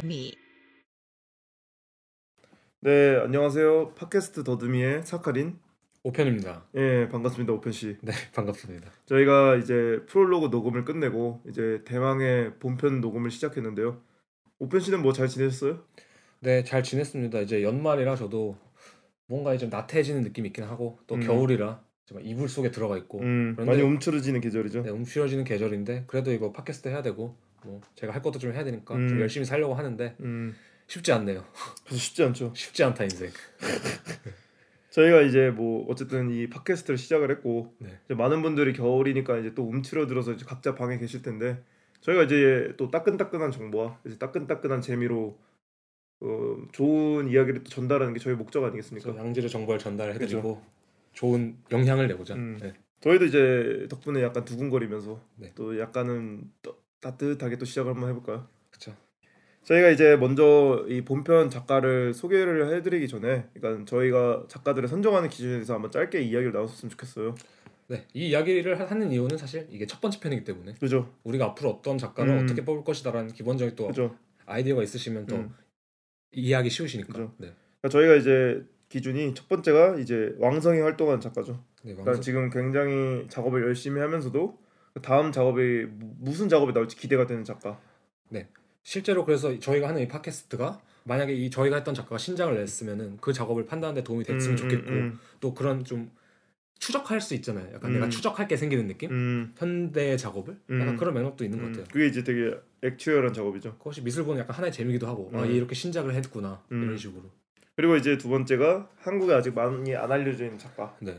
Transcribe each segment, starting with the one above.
더듬이 네, 안녕하세요. 팟캐스트 더듬이의 사카린. 오편입니다. 예, 반갑습니다. 오편 씨. 네, 반갑습니다. 저희가 이제 프롤로그 녹음을 끝내고 이제 대망의 본편 녹음을 시작했는데요. 오편 씨는 뭐 잘 지내셨어요? 네, 잘 지냈습니다. 이제 연말이라 저도 뭔가 좀 나태해지는 느낌이 있긴 하고 또 음. 겨울이라 정말 이불 속에 들어가 있고 음, 그런데- 많이 움츠러지는 계절이죠. 네, 움츠러지는 계절인데 그래도 이거 팟캐스트 해야 되고 뭐 제가 할 것도 좀 해야 되니까 음. 좀 열심히 살려고 하는데 음, 쉽지 않네요. 쉽지 않죠. 쉽지 않다 인생. 저희가 이제 뭐 어쨌든 이 팟캐스트를 시작을 했고 네. 이제 많은 분들이 겨울이니까 이제 또 움츠러들어서 이제 각자 방에 계실 텐데 저희가 이제 또 따끈따끈한 정보와 이제 따끈따끈한 재미로 어, 좋은 이야기를 또 전달하는 게 저희 목적 아니겠습니까? 양질의 정보를 전달해드리고 좋은 영향을 내보자. 음. 네. 저희도 이제 덕분에 약간 두근거리면서 네. 또 약간은 또 따뜻하게 또 시작을 한번 해볼까요? 그렇죠. 저희가 이제 먼저 이 본편 작가를 소개를 해드리기 전에, 그러니까 저희가 작가들을 선정하는 기준에 대해서 한번 짧게 이야기를 나눴으면 좋겠어요. 네, 이 이야기를 하- 하는 이유는 사실 이게 첫 번째 편이기 때문에 그죠? 우리가 앞으로 어떤 작가를 음. 어떻게 뽑을 것이다라는 기본적인 또 그죠? 아이디어가 있으시면 또 음. 이해하기 쉬우시니까. 그죠. 네. 그러니까 저희가 이제 기준이 첫 번째가 이제 왕성히 활동하는 작가죠. 네, 그러니까 왕성- 지금 굉장히 작업을 열심히 하면서도 그 다음 작업이 무- 무슨 작업이 나올지 기대가 되는 작가. 실제로 그래서 저희가 하는 이 팟캐스트가 만약에 이 저희가 했던 작가가 신작을 냈으면은 그 작업을 판단하는 데 도움이 됐으면 음, 좋겠고 음, 또 그런 좀 추적할 수 있잖아요. 약간 음. 내가 추적할 게 생기는 느낌? 음, 현대의 작업을 약간 음. 그런 맥락도 있는 것 음. 같아요. 그게 이제 되게 액츄얼한 작업이죠. 그것이 미술 보는 약간 하나의 재미기도 하고 아, 음. 얘 이렇게 신작을 했구나 음. 이런 식으로. 그리고 이제 두 번째가 한국에 아직 많이 안 알려져 있는 작가. 네.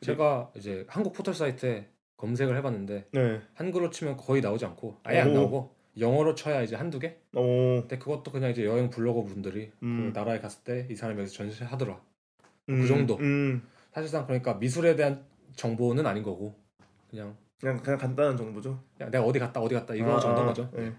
제가 이제 한국 포털 사이트에 검색을 해봤는데 네. 한글로 치면 거의 나오지 않고 아예 안 오. 나오고 영어로 쳐야 이제 한두 개? 오. 근데 그것도 그냥 이제 여행 블로거 분들이 음. 그 나라에 갔을 때 이 사람이 여기서 전시하더라. 음, 그 정도. 음. 사실상 그러니까 미술에 대한 정보는 아닌 거고 그냥, 그냥 그냥 간단한 정보죠. 그냥 내가 어디 갔다 어디 갔다 이거 아, 정도인 아, 거죠. 네.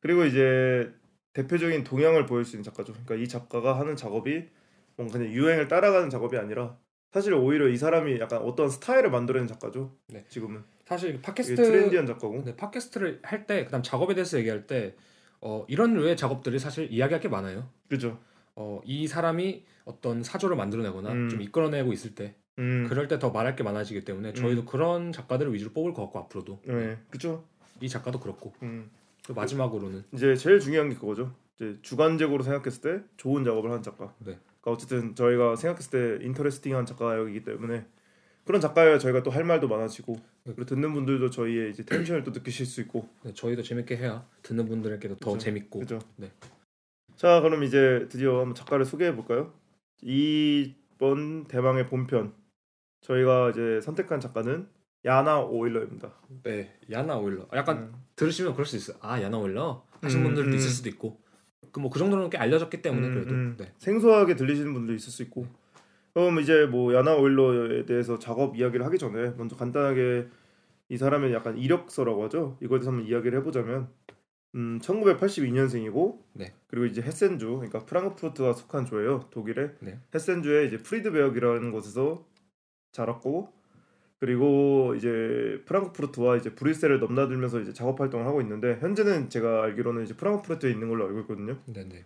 그리고 이제 대표적인 동향을 보일 수 있는 작가죠. 그러니까 이 작가가 하는 작업이 뭔가 그냥 유행을 따라가는 작업이 아니라 사실 오히려 이 사람이 약간 어떤 스타일을 만들어낸 작가죠. 네. 지금은 사실 이게 팟캐스트 트렌디한 작가고. 네, 팟캐스트를 할 때 그다음 작업에 대해서 얘기할 때 어, 이런 류의 작업들이 사실 이야기할 게 많아요. 그죠. 어, 이 사람이 어떤 사조를 만들어내거나 음. 좀 이끌어내고 있을 때 음. 그럴 때 더 말할 게 많아지기 때문에 저희도 그런 작가들을 위주로 뽑을 것 같고 앞으로도 네. 그죠. 이 작가도 그렇고 음. 또 마지막으로는 이제 제일 중요한 게 그거죠. 이제 주관적으로 생각했을 때 좋은 작업을 하는 작가. 네. 그러니까 어쨌든 저희가 생각했을 때 인터레스팅한 작가이기 때문에 그런 작가여야 저희가 또 할 말도 많아지고 네. 그리고 듣는 분들도 저희의 이제 텐션을 또 느끼실 수 있고 네, 저희도 재밌게 해야 듣는 분들에게도 더 그죠. 재밌고 그죠. 네. 자 그럼 이제 드디어 한번 작가를 소개해 볼까요? 이번 대망의 본편 저희가 이제 선택한 작가는 야나 오일러입니다. 네, 야나 오일러. 약간 음. 들으시면 그럴 수 있어요. 아, 야나 오일러 하신 음, 분들도 음. 있을 수도 있고. 그 뭐 그 정도는 꽤 알려졌기 때문에 음, 그래도 음. 네. 생소하게 들리시는 분도 있을 수 있고 그럼 이제 뭐 야나 오일러에 대해서 작업 이야기를 하기 전에 먼저 간단하게 이 사람의 약간 이력서라고 하죠 이거에 대해서 한번 이야기를 해보자면 음 1982년생이고 네. 그리고 이제 헤센주 그러니까 프랑크푸르트가 속한 조예요 독일의 네. 헤센주의 이제 프리드베어기라는 곳에서 자랐고 그리고 이제 프랑크푸르트와 이제 브뤼셀을 넘나들면서 이제 작업 활동을 하고 있는데 현재는 제가 알기로는 이제 프랑크푸르트에 있는 걸로 알고 있거든요. 네, 네.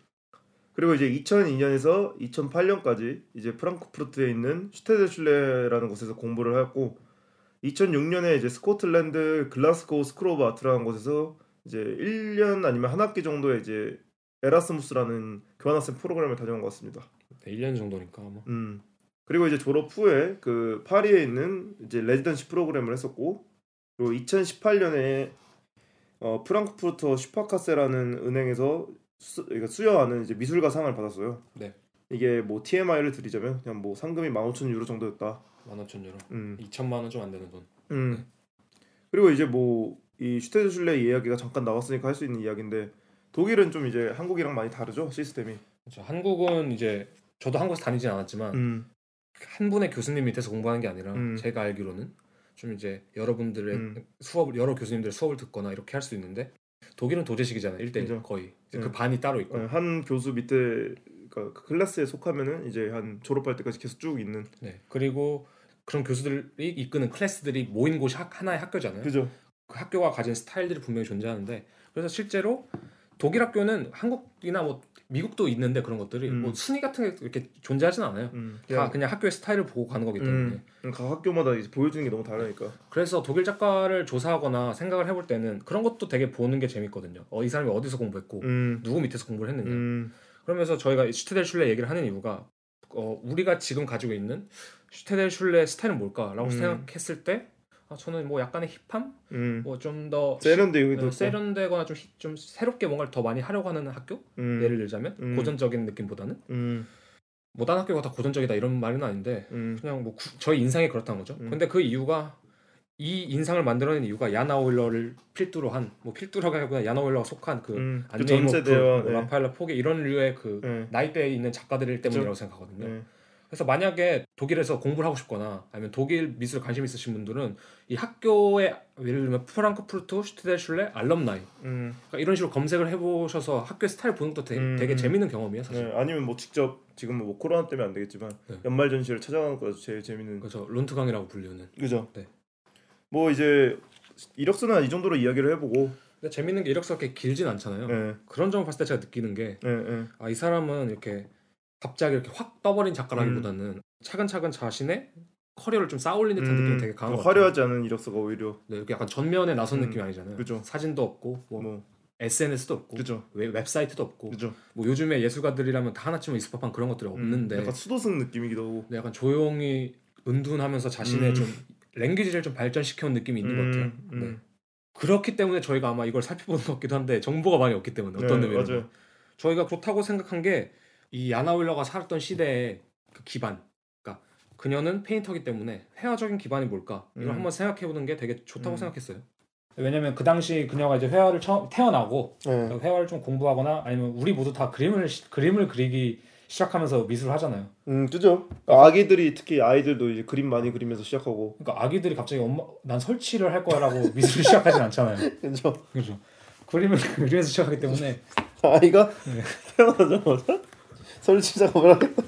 그리고 이제 2002년에서 2008년까지 이제 프랑크푸르트에 있는 슈테델슐레라는 곳에서 공부를 하였고 2006년에 이제 스코틀랜드 글라스고우 of Art라는 곳에서 이제 1년 아니면 한 학기 정도의 이제 에라스무스라는 교환학생 프로그램을 다녀온 것 같습니다. 네 1년 정도니까 뭐. 음. 그리고 이제 졸업 후에 그 파리에 있는 이제 레지던시 프로그램을 했었고 그리고 2018년에 어 프랑크푸르트 슈파카세라는 은행에서 수, 그러니까 수여하는 이제 미술가상을 받았어요. 네. 이게 뭐 TMI를 드리자면 그냥 뭐 상금이 15,000 유로 정도였다. 15,000 유로. 음. 2천만 원 좀 안 되는 돈. 음. 그리고 이제 뭐 이 슈테델슐레 이야기가 잠깐 나왔으니까 할 수 있는 이야기인데 독일은 좀 이제 한국이랑 많이 다르죠 시스템이. 그렇죠. 한국은 이제 저도 한국에서 다니진 않았지만 음. 한 분의 교수님 밑에서 공부하는 게 아니라 음. 제가 알기로는 좀 이제 여러분들의 음. 수업 여러 교수님들의 수업을 듣거나 이렇게 할 수 있는데 독일은 도제식이잖아요. 1대1 그죠. 거의. 네. 그 반이 따로 있고. 어, 한 교수 밑에 그러니까 그 클래스에 속하면은 이제 한 졸업할 때까지 계속 쭉 있는 네. 그리고 그런 교수들이 이끄는 클래스들이 모인 곳이 학- 하나의 학교잖아요. 그죠 그 학교가 가진 스타일들이 분명히 존재하는데 그래서 실제로 독일 학교는 한국이나 뭐 미국도 있는데 그런 것들이 음. 뭐 순위 같은 게 이렇게 존재하진 않아요. 음, 다 그냥 학교의 스타일을 보고 가는 거기 때문에. 음, 각 학교마다 이제 보여주는 게 너무 다르니까. 그래서 독일 작가를 조사하거나 생각을 해볼 때는 그런 것도 되게 보는 게 재밌거든요. 어, 이 사람이 어디서 공부했고 음, 누구 밑에서 공부를 했느냐. 음, 그러면서 저희가 슈테델 슐레 얘기를 하는 이유가 어, 우리가 지금 가지고 있는 슈테델 슐레 스타일은 뭘까라고 음. 생각했을 때 아, 저는 뭐 약간의 힙함, 음. 뭐좀 더 세련되기도 세련되거나 좀, 히- 좀 새롭게 뭔가를 더 많이 하려고 하는 학교 음, 예를 들자면 음. 고전적인 느낌보다는 음, 모든 학교가 다 고전적이다 이런 말은 아닌데 음, 그냥 뭐 구- 저희 인상이 그렇다는 거죠. 음. 근데 그 이유가 이 인상을 만들어낸 이유가 야나 오일러를 필두로 한 뭐 필두라고 하기보다 야나 오일러가 속한 그 음, 그 안네 임호프, 전세대와 뭐 라파엘라 포겔 이런 류의 그 네. 나이대에 있는 작가들 때문이라고 생각하거든요. 네. 그래서 만약에 독일에서 공부를 하고 싶거나 아니면 독일 미술에 관심 있으신 분들은 이 학교에 예를 들면 프랑크푸르트, 슈테델슐레, alumni 음, 그러니까 이런 식으로 검색을 해보셔서 학교의 스타일 보는 것도 되게, 음, 되게 음. 재밌는 경험이에요 사실. 네. 아니면 뭐 직접 지금 뭐 코로나 때문에 안 되겠지만 네. 연말 전시를 찾아가는 거가 제일 재밌는. 그렇죠. 룬트강이라고 불리는. 그죠? 네. 뭐 이제 이력서는 이 정도로 이야기를 해보고. 근데 재밌는 게 이력서가 그렇게 길진 않잖아요. 네, 그런 점을 봤을 때 제가 느끼는 게 네, 네. 아, 이 사람은 이렇게 갑자기 이렇게 확 떠버린 작가라기보다는 차근차근 자신의 커리어를 좀 쌓아올린 듯한 느낌이 되게 강한 것. 음, 화려하지 않은 이력서가 오히려 네, 이렇게 약간 전면에 나선 음, 느낌이 아니잖아요. 그죠. 사진도 없고 뭐 뭐 SNS도 없고 그죠, 웹, 웹사이트도 없고 그죠. 뭐 요즘에 예술가들이라면 다 하나쯤은 있을 법한 그런 것들이 없는데 음, 약간 수도승 느낌이기도 하고. 근데 약간 조용히 은둔하면서 자신의 음. 좀 랭귀지를 좀 발전시켜온 느낌이 있는 것 같아요. 음, 음. 네. 그렇기 때문에 저희가 아마 이걸 살펴보는 것 같기도 한데 정보가 많이 없기 때문에 어떤 네, 의미로. 저희가 그렇다고 생각한 게 이 야나 윌러가 살았던 시대의 그 기반 그러니까 그녀는 페인터기 때문에 회화적인 기반이 뭘까 이걸 음. 한번 생각해보는 게 되게 좋다고 음. 생각했어요. 왜냐면 그 당시 그녀가 이제 회화를 처음 태어나고 네. 회화를 좀 공부하거나 아니면 우리 모두 다 그림을 시- 그림을 그리기 시작하면서 미술을 하잖아요. 음, 그죠. 아기들이 특히 아이들도 이제 그림 많이 그리면서 시작하고. 그러니까 아기들이 갑자기 엄마 난 설치를 할 거야라고 미술을 시작하진 않잖아요. 그죠. 그렇죠. 그림을 그리면서 시작하기 때문에 아이가 네. 태어나자마자 설치 작업을 하겠다.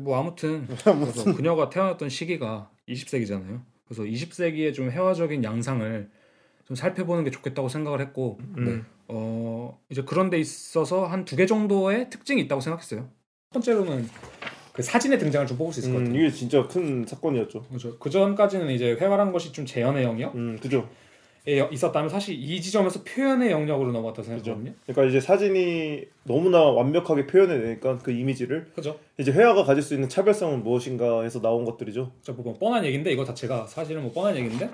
뭐 아무튼 그래서 그녀가 태어났던 시기가 20세기잖아요. 그래서 20세기의 좀 회화적인 양상을 좀 살펴보는 게 좋겠다고 생각을 했고 음. 네. 어 이제 그런 데 있어서 한 두 개 정도의 특징이 있다고 생각했어요. 첫 번째로는 그 사진의 등장을 좀 뽑을 수 있을 것 음, 같아요. 이게 진짜 큰 사건이었죠. 그렇죠. 그 전까지는 이제 회화란 것이 좀 재현의 영역에 음, 그죠. 있었다면 사실 이 지점에서 표현의 영역으로 넘어갔다고 생각하거든요. 그러니까 이제 사진이 너무나 완벽하게 표현해내니까 그 이미지를 그죠? 이제 회화가 가질 수 있는 차별성은 무엇인가 해서 나온 것들이죠. 자, 뭐 뻔한 얘기인데 이거 자체가 사실은 뭐 뻔한 얘기인데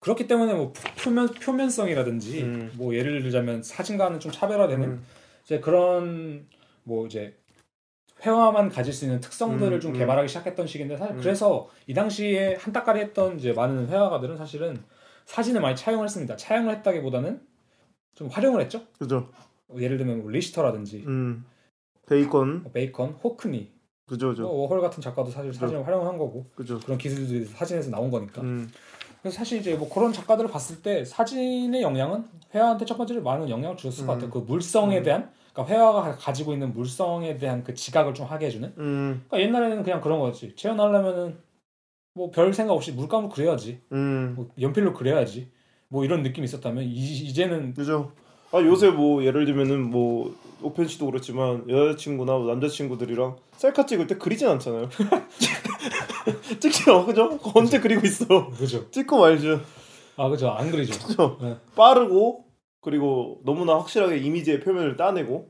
그렇기 때문에 뭐 표면 표면성이라든지 음. 뭐 예를 들자면 사진과는 좀 차별화되는 음. 이제 그런 뭐 이제 회화만 가질 수 있는 특성들을 음, 좀 음. 개발하기 시작했던 시기인데 사실 음. 그래서 이 당시에 한따까리 했던 이제 많은 회화가들은 사실은 사진을 많이 차용을 했습니다. 차용을 했다기보다는 좀 활용을 했죠. 그죠. 예를 들면 뭐 리히터라든지 음. 베이컨. 뭐 베이컨, 호크니, 그죠, 뭐 그죠. 워홀 같은 작가도 사실 그죠. 사진을 활용한 거고 그죠. 그런 기술들이 사진에서 나온 거니까. 음. 그래서 사실 이제 뭐 그런 작가들을 봤을 때 사진의 영향은 회화한테 첫 번째로 많은 영향을 주었을 것 음. 같아요. 그 물성에 음. 대한 그러니까 회화가 가지고 있는 물성에 대한 그 지각을 좀 하게 해주는. 음. 그러니까 옛날에는 그냥 그런 거였지. 재현하려면은 뭐 별 생각 없이 물감으로 그려야지. 음. 뭐 연필로 그려야지. 뭐 이런 느낌이 있었다면 이, 이제는 그죠. 아 요새 뭐 예를 들면은 뭐 오펜 씨도 그렇지만 여자친구나 뭐 남자친구들이랑 셀카 찍을 때 그리진 않잖아요. 찍지 마, 그죠? 언제 그리고 있어? 그죠. 찍고 말죠. 아 그죠. 안 그리죠. 그죠? 네. 빠르고 그리고 너무나 확실하게 이미지의 표면을 따내고.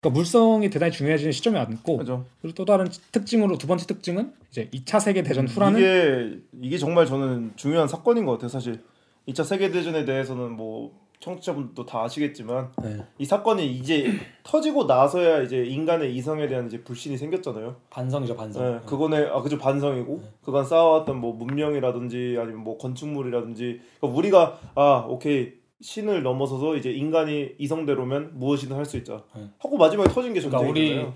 그러니까 물성이 대단히 중요해지는 시점이 왔고 그죠. 그리고 또 다른 특징으로 두 번째 특징은 이제 2차 세계 대전 후라는 이게 이게 정말 저는 중요한 사건인 것 같아요. 사실 2차 세계 대전에 대해서는 뭐 청취자분들도 다 아시겠지만 네. 이 사건이 이제 터지고 나서야 이제 인간의 이성에 대한 이제 불신이 생겼잖아요. 반성이죠 반성. 네, 그거네 아 그죠 반성이고 네. 그간 쌓아왔던 뭐 문명이라든지 아니면 뭐 건축물이라든지 그러니까 우리가 아 오케이 신을 넘어서서 이제 인간이 이성대로면 무엇이든 할 수 있자 네. 하고 마지막에 터진 게 그러니까 우리 전쟁이잖아요.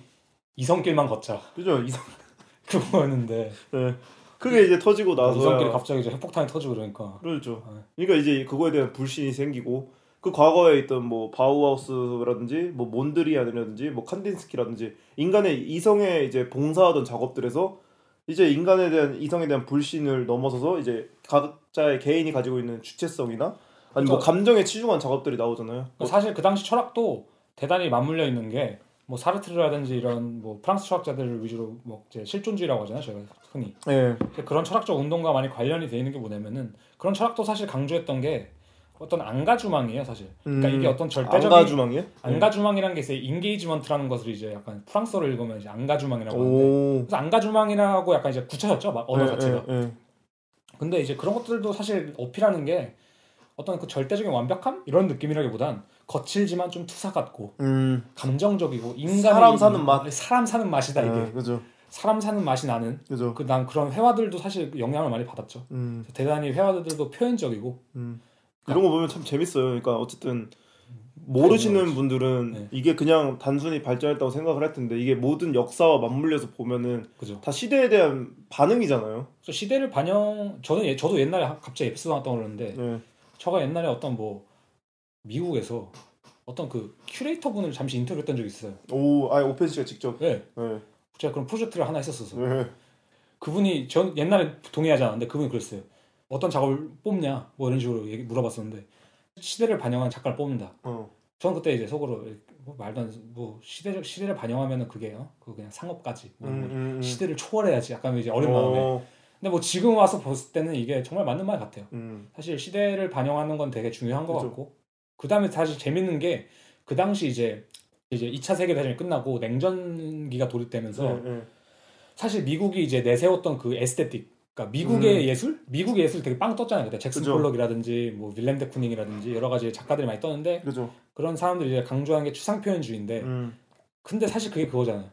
이성길만 걷자 그죠 이성 그거였는데 네. 그게 이제 터지고 나서 이성길이 갑자기 이제 핵폭탄이 터지고 그러니까 그렇죠. 네. 그러니까 이제 그거에 대한 불신이 생기고 그 과거에 있던 뭐 바우하우스라든지 뭐 몬드리안이라든지 뭐 칸딘스키라든지 인간의 이성에 이제 봉사하던 작업들에서 이제 인간에 대한 이성에 대한 불신을 넘어서서 이제 각자의 개인이 가지고 있는 주체성이나 아니 뭐 감정에 치중한 작업들이 나오잖아요. 뭐 사실 그 당시 철학도 대단히 맞물려 있는 게 뭐 사르트르라든지 이런 뭐 프랑스 철학자들 위주로 뭐 이제 실존주의라고 하잖아요, 저희가 흔히. 네. 그런 철학적 운동과 많이 관련이 돼 있는 게 뭐냐면은 그런 철학도 사실 강조했던 게 어떤 앙가주망이에요, 사실. 그러니까 음, 이게 어떤 절대적인 앙가주망이요? 앙가주망이라는 게 있어요. engagement라는 것을 이제 약간 프랑스어를 읽으면 이제 앙가주망이라고 하는데 오. 그래서 앙가주망이라고 약간 이제 굳혀졌죠, 막 언어 네, 자체가. 네, 네. 근데 이제 그런 것들도 사실 어필하는 게 어떤 그 절대적인 완벽함 이런 느낌이라기보단 거칠지만 좀 투사 같고 음. 감정적이고 인간의 사람 사는 맛. 사람 사는 맛이다 이게 네, 그죠. 사람 사는 맛이 나는 그죠. 그 난 그런 회화들도 사실 영향을 많이 받았죠. 음. 대단히 회화들도 표현적이고 음. 이런 거 보면 참 재밌어요. 그러니까 어쨌든 모르시는 분들은 네. 이게 그냥 단순히 발전했다고 생각을 할 텐데 이게 모든 역사와 맞물려서 보면은 그죠. 다 시대에 대한 반응이잖아요. 시대를 반영 저는 예- 저도 옛날에 하- 갑자기 에피소드 하나 떠오르는데 네. 저가 옛날에 어떤 뭐 미국에서 어떤 그 큐레이터 분을 잠시 인터뷰했던 적이 있어요. 오, 아 오펜 씨가 직접. 네, 네. 제가 그런 프로젝트를 하나 했었어서 네. 그분이 전 옛날에 동의하지 않았는데 그분이 그랬어요. 어떤 작업을 뽑냐 뭐 이런 식으로 얘기 물어봤었는데 시대를 반영한 작가를 뽑는다. 어. 저는 그때 이제 속으로 뭐 말도 안, 뭐 시대를 시대를 반영하면은 그게 어? 그 그냥 상업까지 뭐 음, 음, 음. 시대를 초월해야지 약간 이제 어린 마음에. 어. 근데 뭐 지금 와서 봤을 때는 이게 정말 맞는 말 같아요. 음. 사실 시대를 반영하는 건 되게 중요한 것 그죠. 같고 그 다음에 사실 재밌는 게 그 당시 이제 이제 2차 세계 대전이 끝나고 냉전기가 돌입되면서 네, 네. 사실 미국이 이제 내세웠던 그 에스테틱 그러니까 미국의 예술 미국의 예술 되게 빵 떴잖아요 그때 잭슨 음. 그죠. 폴럭이라든지 뭐 윌렘 데 쿠닝이라든지 여러 가지 작가들이 많이 떴는데 그죠. 그런 사람들이 이제 강조한 게 추상 표현주의인데 음. 근데 사실 그게 그거잖아요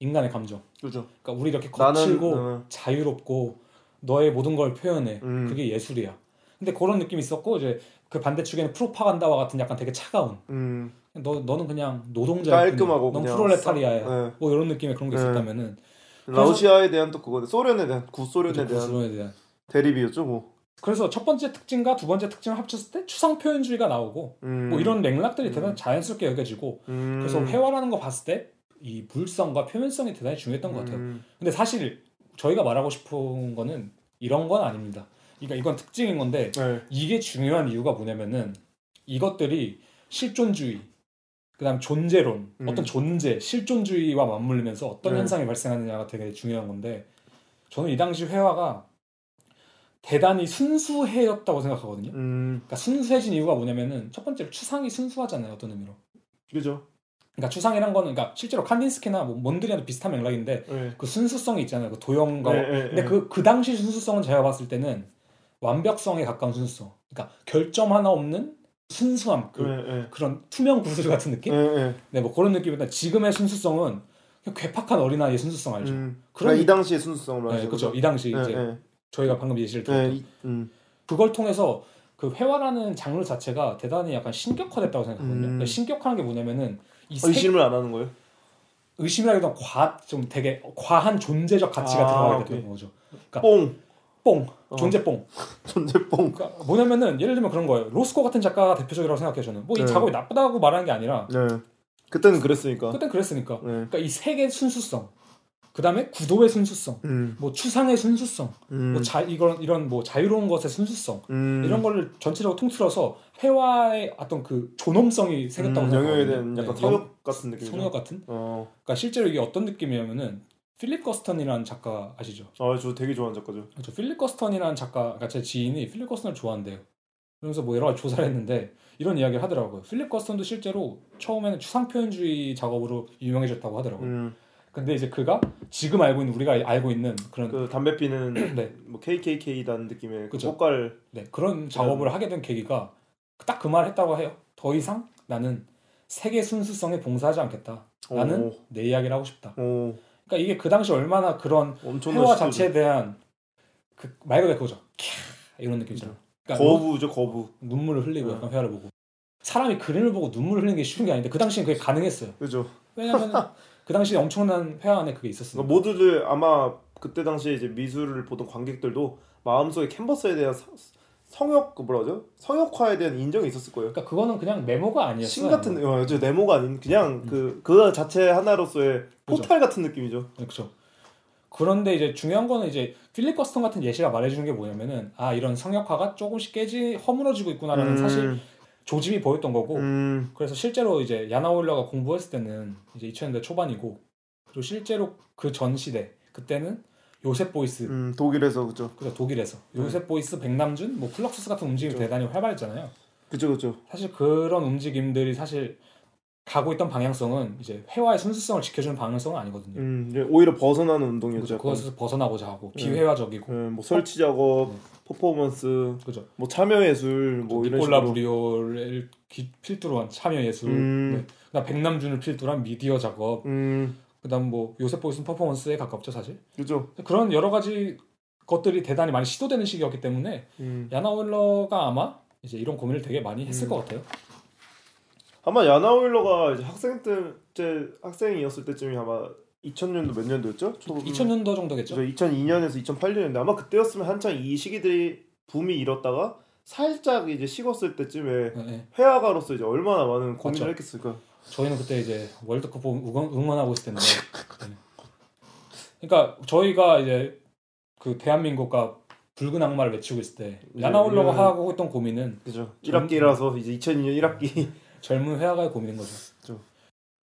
인간의 감정 그죠. 그러니까 우리 이렇게 나는 거칠고 어, 자유롭고 너의 모든 걸 표현해 음. 그게 예술이야 근데 그런 느낌이 있었고 이제 그 반대축에는 프로파간다와 같은 약간 되게 차가운 음. 너 너는 그냥 노동자 깔끔하고 넌 그냥 프롤레타리아야 싹, 네. 뭐 이런 느낌의 그런 게 네. 있었다면은 러시아에 대한 또 그거 소련에 대한 구소련에 대한 구소련에 대한 대립이었죠, 뭐. 그래서 첫 번째 특징과 두 번째 특징을 합쳤을 때 추상 표현주의가 나오고 음. 뭐 이런 맥락들이 음. 대단히 자연스럽게 여겨지고 음. 그래서 회화라는 거 봤을 때 이 물성과 표면성이 대단히 중요했던 것 같아요. 음. 근데 사실 저희가 말하고 싶은 거는 이런 건 아닙니다. 그러니까 이건 특징인 건데 네. 이게 중요한 이유가 뭐냐면은 이것들이 실존주의 그다음 존재론 음. 어떤 존재 실존주의와 맞물리면서 어떤 네. 현상이 발생하느냐가 되게 중요한 건데 저는 이 당시 회화가 대단히 순수해였다고 생각하거든요. 음. 그러니까 순수해진 이유가 뭐냐면은 첫 번째로 추상이 순수하잖아요. 어떤 의미로. 그죠. 그러니까 추상이란 거는 그러니까 실제로 칸딘스키나 뭐 몬드리안도 비슷한 맥락인데 네. 그 순수성이 있잖아요. 그 도형과 네, 네, 근데 네. 그그 당시 순수성은 제가 봤을 때는 완벽성에 가까운 순수성. 그러니까 결점 하나 없는 순수함. 그. 그런 투명 구슬 같은 느낌? 네, 뭐 그런 느낌인데 지금의 순수성은 괴팍한 어린아이의 순수성 알죠? 음. 그런 그러니까 이 당시의 순수성을 네, 그렇죠. 이 당시 네, 이제 네. 저희가 방금 예시를 네, 들었던 이- 음. 그걸 통해서 그 회화라는 장르 자체가 대단히 약간 신격화됐다고 생각하거든요. 음. 그러니까 신격화하는 게 뭐냐면은 의심을 안 하는 거예요? 의심이라기보다 과좀 되게 과한 존재적 가치가 아, 들어가게 오케이. 되는 거죠. 그러니까 뽕뽕 어. 존재뽕. 존재 뽕. 그러니까 뭐냐면은 예를 들면 그런 거예요. 로스코 같은 작가가 대표적이라고 생각해요 저는. 뭐이 네. 작업이 나쁘다고 말하는 게 아니라 네. 그때는 그랬으니까. 그땐 그랬으니까. 네. 그러니까 이 색의 순수성, 그 다음에 구도의 순수성, 음. 뭐 추상의 순수성, 음. 뭐 자, 이런 이런 뭐 자유로운 것의 순수성 음. 이런 거를 전체적으로 통틀어서 회화의 어떤 그 존엄성이 생겼다고 음, 생각하거든요. 영역에 대한 약간 네, 성역 같은 느낌이죠. 성역 같은. 어. 그러니까 실제로 이게 어떤 느낌이냐면은 필립 거스턴이라는 작가 아시죠? 아, 저 되게 좋아하는 작가죠. 그렇죠. 필립 거스턴이라는 작가, 그러니까 제 지인이 필립 거스턴을 좋아한대요. 그러면서 뭐 여러 가지 조사를 했는데 이런 이야기를 하더라고요. 필립 거스턴도 실제로 처음에는 추상 표현주의 작업으로 유명해졌다고 하더라고요. 음. 근데 이제 그가 지금 알고 있는 우리가 알고 있는 그런 그 담배 피는 네, 뭐 KKK라는 느낌의 그 그죠. 꽃갈 네, 그런 작업을 하게 된 계기가 딱 그 말을 했다고 해요. 더 이상 나는 세계 순수성에 봉사하지 않겠다. 나는 오. 내 이야기를 하고 싶다. 오. 그러니까 이게 그 당시 얼마나 그런 엄청난 회화. 자체에 대한 그 말 그대로 그거죠. 캬 이런 느낌이죠. 그러니까 거부죠, 거부. 눈물을 흘리고 네. 약간 회화를 보고 사람이 그림을 보고 눈물을 흘리는 게 쉬운 게 아닌데 그 당시엔 그게 가능했어요. 그죠. 왜냐면 그 당시 에 엄청난 회화 안에 그게 있었어요. 그러니까 모두들 아마 그때 당시에 이제 미술을 보던 관객들도 마음속에 캔버스에 대한 서- 성역 그 뭐라 하죠? 성역화에 대한 인정이 있었을 거예요. 그러니까 그거는 그냥 메모가 아니었어요. 신 같은 어, 저 네모가 아닌 그냥 그그 자체 하나로서의. 포탈 같은 느낌이죠. 그렇죠. 그런데 이제 중요한 거는 이제 필립 커스턴 같은 예시가 말해주는 게 뭐냐면은 아 이런 성역화가 조금씩 깨지 허물어지고 있구나라는 사실 조짐이 보였던 거고 음, 그래서 실제로 이제 야나 오일러가 공부했을 때는 이제 2000년대 초반이고 그리고 실제로 그 전 시대 그때는 요셉 보이스 음, 독일에서 그죠. 그래서 독일에서 네. 요셉 보이스 백남준 뭐 플럭서스 같은 움직임이 그렇죠. 대단히 활발했잖아요. 그죠 그죠. 사실 그런 움직임들이 사실 가고 있던 방향성은 이제 회화의 순수성을 지켜주는 방향성은 아니거든요. 음, 오히려 벗어나는 운동이었죠. 그것에서 벗어나고자 하고 네. 비회화적이고 예, 뭐 설치 작업, 네. 퍼포먼스, 그죠. 뭐 참여 예술, 뭐 이런 식으로. 부리오를 기- 필두로 한 참여 예술, 음. 네. 그다음 백남준을 필두로 한 미디어 작업, 음, 그다음 뭐 요셉 보이스는 퍼포먼스에 가깝죠 사실. 그죠. 그런 여러 가지 것들이 대단히 많이 시도되는 시기였기 때문에 음. 야나 오일러가 아마 이제 이런 고민을 되게 많이 했을 음. 것 같아요. 아마 야나 오일러가 이제 학생 때 학생이었을 때쯤이 아마 2000년도 몇 년도였죠? 초, 2000년도 정도겠죠. 2002년에서 2008년인데 아마 그때였으면 한창 이 시기들이 붐이 일었다가 살짝 이제 식었을 때쯤에 네, 네. 회화가로서 이제 얼마나 많은 고민을 맞죠. 했겠을까. 저희는 그때 이제 월드컵 응원, 응원 하고 있을 텐데. 네. 그러니까 저희가 이제 그 대한민국과 붉은 악마를 외치고 있을 때 네, 야나 오일러가 이거는- 하고 있던 고민은 그죠. 1학기라서 이제 2002년 1학기. 젊은 회화가의 고민인 거죠. 그렇죠.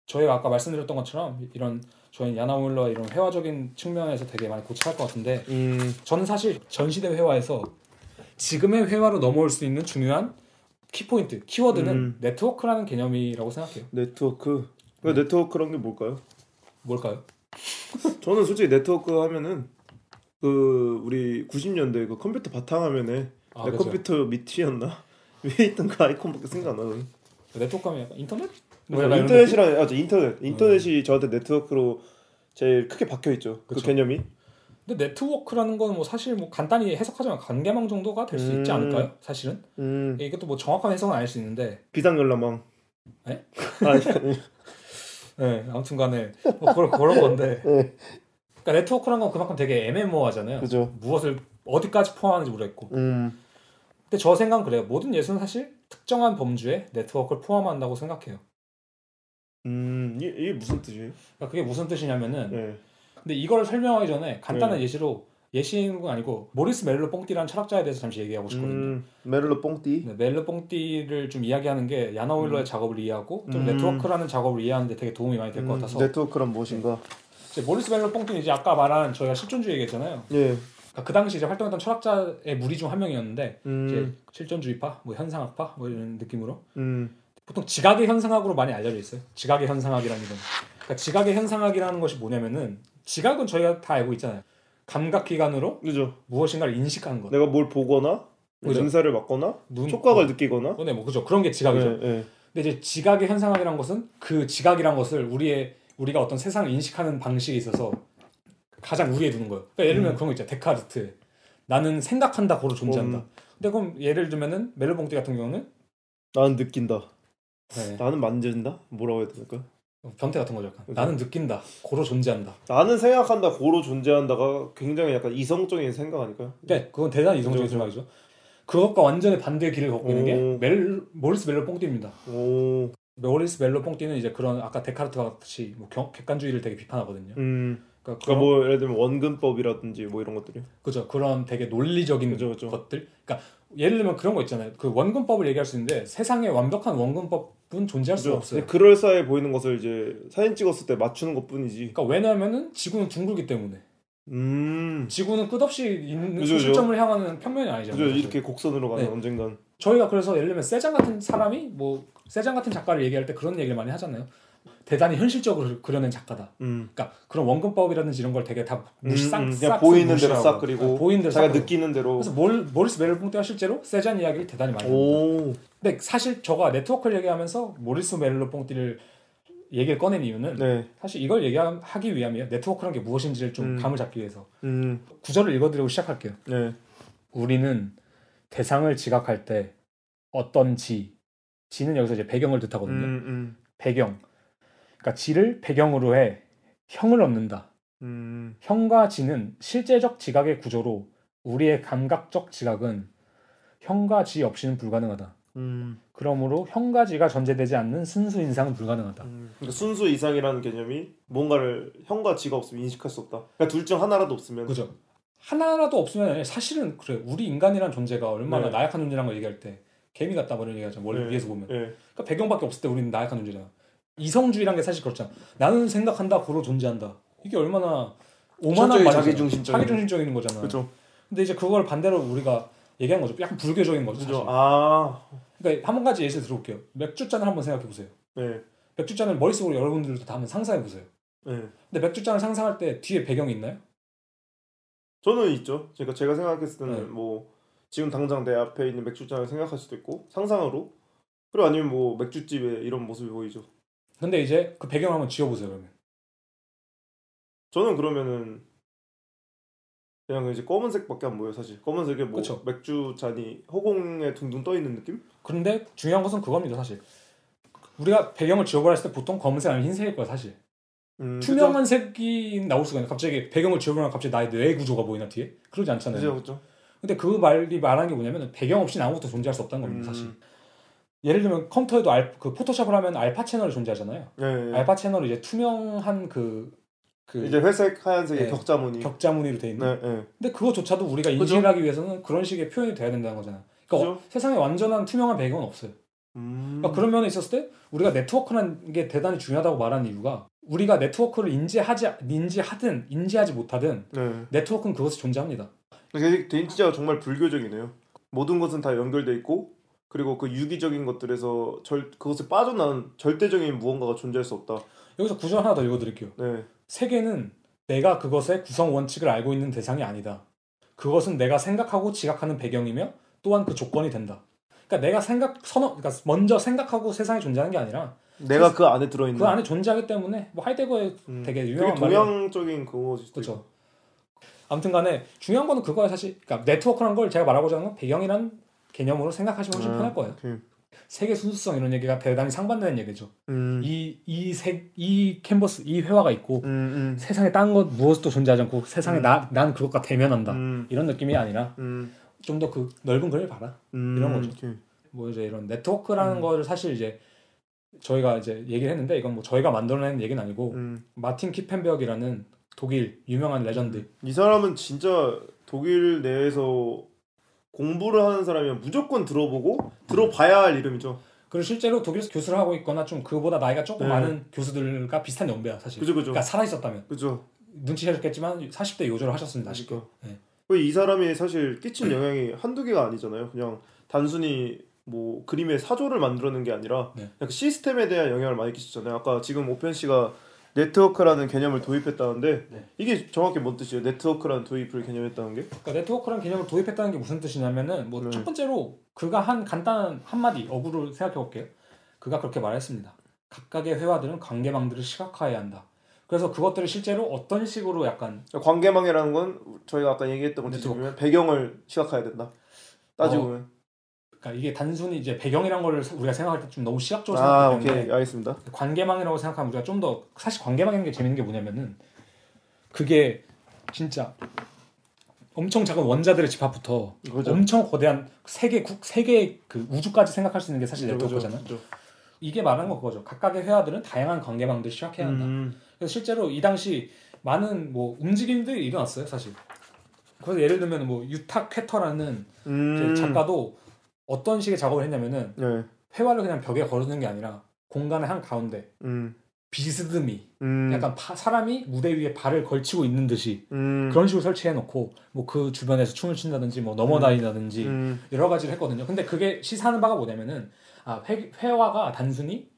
저희가 아까 말씀드렸던 것처럼 이런 저희 야나 오일러 이런 회화적인 측면에서 되게 많이 고찰할 것 같은데 음, 저는 사실 전시대 회화에서 지금의 회화로 넘어올 수 있는 중요한 키포인트, 키워드는 음. 네트워크라는 개념이라고 생각해요. 네트워크. 그 네. 네트워크란 게 뭘까요? 뭘까요? 저는 솔직히 네트워크 하면은 그 우리 90년대 그 컴퓨터 바탕화면에 아, 내 그죠. 컴퓨터 밑이었나 위에 있던 그 아이콘밖에 생각 안 나거든. 네트워크 하면 약간 인터넷? 뭐 인터넷이랑 아, 저 인터넷 인터넷이 저한테 네트워크로 제일 크게 박혀 있죠. 그. 개념이. 근데 네트워크라는 건 뭐 사실 뭐 간단히 해석하자면 관계망 정도가 될수 있지 음. 않을까요? 사실은 음, 이것도 뭐 정확한 해석은 아닐 수 있는데 비상열람망. 네? 아니, 아니. 네, 아무튼간에 뭐 그런 그런 건데 네. 그러니까 네트워크란 건 그만큼 되게 애매모호하잖아요. 그죠. 무엇을 어디까지 포함하는지 모르겠고 음, 근데 저 생각은 그래요. 모든 예술은 사실 특정한 범주에 네트워크를 포함한다고 생각해요. 음, 이게, 이게 무슨 뜻이에요? 그러니까 그게 무슨 뜻이냐면은 네. 근데 이걸 설명하기 전에 간단한 예시로 예시인 건 아니고 모리스 멜로 뽕띠라는 철학자에 대해서 잠시 얘기하고 싶거든요. 음, 메를로 뽕띠. 네, 멜로 뽕띠를 좀 이야기하는 게 야나 오일러의 작업을 이해하고 좀 음. 네트워크라는 작업을 이해하는데 되게 도움이 많이 될것 음, 같아서 네트워크란 무엇인가? 이제 모리스 멜로 뽕띠는 이제 아까 말한 저희가 실존주의 얘기했잖아요. 예. 그러니까 그 당시 이제 활동했던 철학자의 무리 중 한 명이었는데 이제 음, 실존주의파, 뭐 현상학파 뭐 이런 느낌으로 음, 보통 지각의 현상학으로 많이 알려져 있어요. 지각의 현상학이라는 이건. 그러니까 지각의 현상학이라는 것이 뭐냐면은 지각은 저희가 다 알고 있잖아요. 감각 기관으로 그죠. 무엇인가를 인식하는 것. 내가 뭘 보거나 그죠. 냄새를 맡거나 눈, 촉각을 느끼거나. 어, 네, 뭐 그죠. 그런 게 지각이죠. 예, 예. 근데 이제 지각의 현상학이란 것은 그 지각이란 것을 우리의 우리가 어떤 세상을 인식하는 방식에 있어서 가장 우위에 두는 거예요. 그러니까 예를 들면 음. 그런 거 있죠. 데카르트. 나는 생각한다 고로 존재한다. 음. 근데 그럼 예를 들면은 멜로봉띠 같은 경우는 나는 느낀다. 네, 나는 만진다. 뭐라고 해야 될까? 변태 같은 거죠. 약간. 그죠. 나는 느낀다. 고로 존재한다. 나는 생각한다. 고로 존재한다가 굉장히 약간 이성적인 생각 아닐까요? 네, 그건 대단히 이성적인 그죠, 생각이죠. 그것과 완전히 반대의 길을 걷고 있는 게 오. 멜, 모리스 멜로 뽕띠입니다. 오, 모리스 멜로 뽕띠는 이제 그런 아까 데카르트와 같이 뭐 경- 객관주의를 되게 비판하거든요. 음, 그러니까 그러니까 뭐 예를 들면 원근법이라든지 뭐 이런 것들이. 그죠 그런 되게 논리적인 그죠, 그죠. 것들. 그러니까 예를 들면 그런 거 있잖아요. 그 원근법을 얘기할 수 있는데 세상에 완벽한 원근법 은 존재할 수가? 없어요. 그럴싸해 보이는 것을 이제 사진 찍었을 때 맞추는 것뿐이지. 그러니까 왜냐하면은 지구는 둥글기 때문에 음, 지구는 끝없이 있는 그죠. 소실점을 향하는 평면이 아니잖아요. 그죠? 이렇게 곡선으로 가는 네. 언젠간. 저희가 그래서 예를 들면 세잔 같은 사람이 뭐 세잔 같은 작가를 얘기할 때 그런 얘기를 많이 하잖아요. 대단히 현실적으로 그려낸 작가다. 음, 그러니까 그런 원근법이라든지 이런 걸 되게 다 무시 음, 싹, 음, 싹 그냥 보이는 대로. 싹 그리고 네, 보이는 대로 싹 자기가. 느끼는 대로. 그래서 몰, 모리스 멜로봉티가 실제로 세잔 이야기를 대단히 많이 합니다. 오, 근데 사실 저가 네트워크를 얘기하면서 모리스 멜로봉티를 얘기를 꺼낸 이유는 네, 사실 이걸 얘기하기 위함이에요. 네트워크란 게 무엇인지를 좀 음. 감을 잡기 위해서 음, 구절을 읽어드리고 시작할게요. 네, 우리는 대상을 지각할 때 어떤 지, 지는 여기서 이제 배경을 음, 뜻하거든요. 음, 배경. 그러니까 지를 배경으로 해 형을 얻는다. 음, 형과 지는 실제적 지각의 구조로 우리의 감각적 지각은 형과 지 없이는 불가능하다. 음. 그러므로 형가지가 전제되지 않는 순수 인상은 불가능하다. 음. 그러니까 순수 이상이라는 개념이 뭔가를 형과 지가 없으면 인식할 수 없다. 그러니까 둘 중 하나라도 없으면 그죠? 하나라도 없으면 사실은 그래 우리 인간이란 존재가 얼마나 네. 나약한 존재라는 걸 얘기할 때 개미 같다 뭐 이런 얘기하잖아. 원래 네. 위에서 보면. 예. 그러니까 배경밖에 없을 때 우리는 나약한 존재잖아. 이성주의란 게 사실 그렇잖아. 나는 생각한다, 고로 존재한다. 이게 얼마나 오만한 말이잖아. 자기중심적인. 자기중심적인 거잖아. 그죠. 근데 이제 그걸 반대로 우리가 얘기한 거죠. 약간 불교적인 거죠. 그죠. 사실. 아. 그러니까 한 가지 예시를 들어볼게요. 맥주잔을 한번 생각해 보세요. 네. 맥주잔을 머릿속으로 여러분들도 다 한번 상상해 보세요. 네. 근데 맥주잔을 상상할 때 뒤에 배경이 있나요? 저는 있죠. 제가 제가 생각했을 때는 네. 뭐 지금 당장 내 앞에 있는 맥주잔을 생각할 수도 있고 상상으로 그리고 아니면 뭐 맥주집에 이런 모습이 보이죠. 근데 이제 그 배경을 한번 지워보세요 그러면. 저는 그러면은 그냥 이제 검은색밖에 안 보여 요 사실. 검은색에 뭐 그쵸. 맥주 잔이 허공에 둥둥 떠 있는 느낌? 그런데 중요한 것은 그겁니다 사실. 우리가 배경을 지워버려 했을 때 보통 검은색 아니면 흰색일 거야 사실. 음, 투명한 색이 나올 수가 있나? 갑자기 배경을 지워버리면 갑자기 나의 뇌 구조가 보이나 뒤에? 그러지 않잖아요. 그죠 그죠. 근데 그 말이 말하는 게 뭐냐면 배경 없이는 아무것도 존재할 수 없다는 겁니다 음. 사실. 예를 들면 컴퓨터에도 알, 그 포토샵을 하면 알파 채널이 존재하잖아요. 예, 예. 알파 채널은 이제 투명한 그, 그 이제 회색 하얀색의 네. 격자무늬. 격자무늬로 돼 있는. 네, 네. 근데 그거조차도 우리가? 인식하기 위해서는 그런 식의 표현이 돼야 된다는 거잖아요. 그러니까? 어, 세상에 완전한 투명한 배경은 없어요. 음. 그러니까 그런 면에 있었을 때 우리가 네트워크라는 게 대단히 중요하다고 말하는 이유가 우리가 네트워크를 인지하지 인지하든 인지하지 못하든 네. 네트워크는 그것이 존재합니다. 되게 진짜 정말 불교적이네요. 모든 것은 다 연결돼 있고 그리고 그 유기적인 것들에서 절 그것을 빠져나온 절대적인 무언가가 존재할 수 없다. 여기서 구절 하나 더 읽어드릴게요. 네. 세계는 내가 그것의 구성 원칙을 알고 있는 대상이 아니다. 그것은 내가 생각하고 지각하는 배경이며 또한 그 조건이 된다. 그러니까 내가 생각 선호 그러니까 먼저 생각하고 세상에 존재하는 게 아니라 내가 그 안에 들어 있는 그 안에 존재하기 때문에 뭐 하이데거의 음, 되게 유명한. 동양적인 그거지. 그렇죠. 아무튼간에 중요한 거는 그거야 사실. 그러니까 네트워크란 걸 제가 말하고자 하는 건 배경이란 개념으로 생각하시면 훨씬 편할 거예요. 오케이. 세계 순수성 이런 얘기가 대단히 상반되는 얘기죠. 음. 이이색이 캔버스 이 회화가 있고 음, 음. 세상에 딴 것 무엇도 존재하지 않고 세상에 음. 나난 그것과 대면한다 음. 이런 느낌이 아니라 음. 좀 더 그 넓은 그림을 봐라. 음. 이런 거죠. 오케이. 뭐 이제 이런 네트워크라는 음. 거를 사실 이제 저희가 이제 얘기를 했는데 이건 뭐 저희가 만들어낸 얘기는 아니고 음. 마틴 키펜베어거라는 독일 유명한 레전드 이 사람은 진짜 독일 내에서 공부를 하는 사람이면 무조건 들어보고 들어봐야 할 이름이죠. 그리고 실제로 독일에서 교수를 하고 있거나 좀 그보다 나이가 조금 네. 많은 교수들과 비슷한 연배야 사실. 그죠 그죠. 그러니까 살아 있었다면 그죠. 눈치채셨겠지만 40대 요절을 하셨습니다. 아쉽게. 그러니까. 네. 그이 사람이 사실 끼친 영향이 한두 개가 아니잖아요. 그냥 단순히 뭐 그림의 사조를 만들어낸 게 아니라 네. 그 시스템에 대한 영향을 많이 끼쳤잖아요. 아까 지금 오펜 씨가 네트워크라는 개념을 도입했다는데 네. 이게 정확히 뭔 뜻이에요? 네트워크라는 도입을 개념했다는 게? 그러니까 네트워크라는 개념을 도입했다는 게 무슨 뜻이냐면은 뭐 네. 첫 번째로 그가 한 간단한 한마디 어구를 생각해 볼게요. 그가 그렇게 말했습니다. 각각의 회화들은 관계망들을 시각화해야 한다. 그래서 그것들을 실제로 어떤 식으로 약간 관계망이라는 건 저희가 아까 얘기했던 것 네트워크. 뒤집으면 배경을 시각화해야 된다. 따지고 어, 보면. 그러니까 이게 단순히 이제 배경이란 걸 우리가 생각할 때 좀 너무 시각적으로 아 생각하기 때문에 오케이 알겠습니다. 관계망이라고 생각하면 우리가 좀 더 사실 관계망이라는 게 재밌는 게 뭐냐면은 그게 진짜 엄청 작은 원자들의 집합부터 그죠. 엄청 거대한 세계 국 세계 그 우주까지 생각할 수 있는 게 사실 그죠, 네트워크잖아. 그죠. 이게 말하는 건 그거죠. 각각의 회화들은 다양한 관계망들을 시작해야 한다. 음, 그래서 실제로 이 당시 많은 뭐 움직임들이 일어났어요, 사실. 그래서 예를 들면 뭐 유타 쾌터라는 음, 작가도 어떤 식의 작업을 했냐면은 네. 회화를 그냥 벽에 걸어두는 게 아니라 공간의 한 가운데 음, 비스듬히 음, 약간 파- 사람이 무대 위에 발을 걸치고 있는 듯이 음, 그런 식으로 설치해 놓고 뭐 그 주변에서 춤을 춘다든지 뭐 넘어다니다든지 음, 여러 가지를 했거든요. 근데 그게 시사하는 바가 뭐냐면은 아 회, 회화가 단순히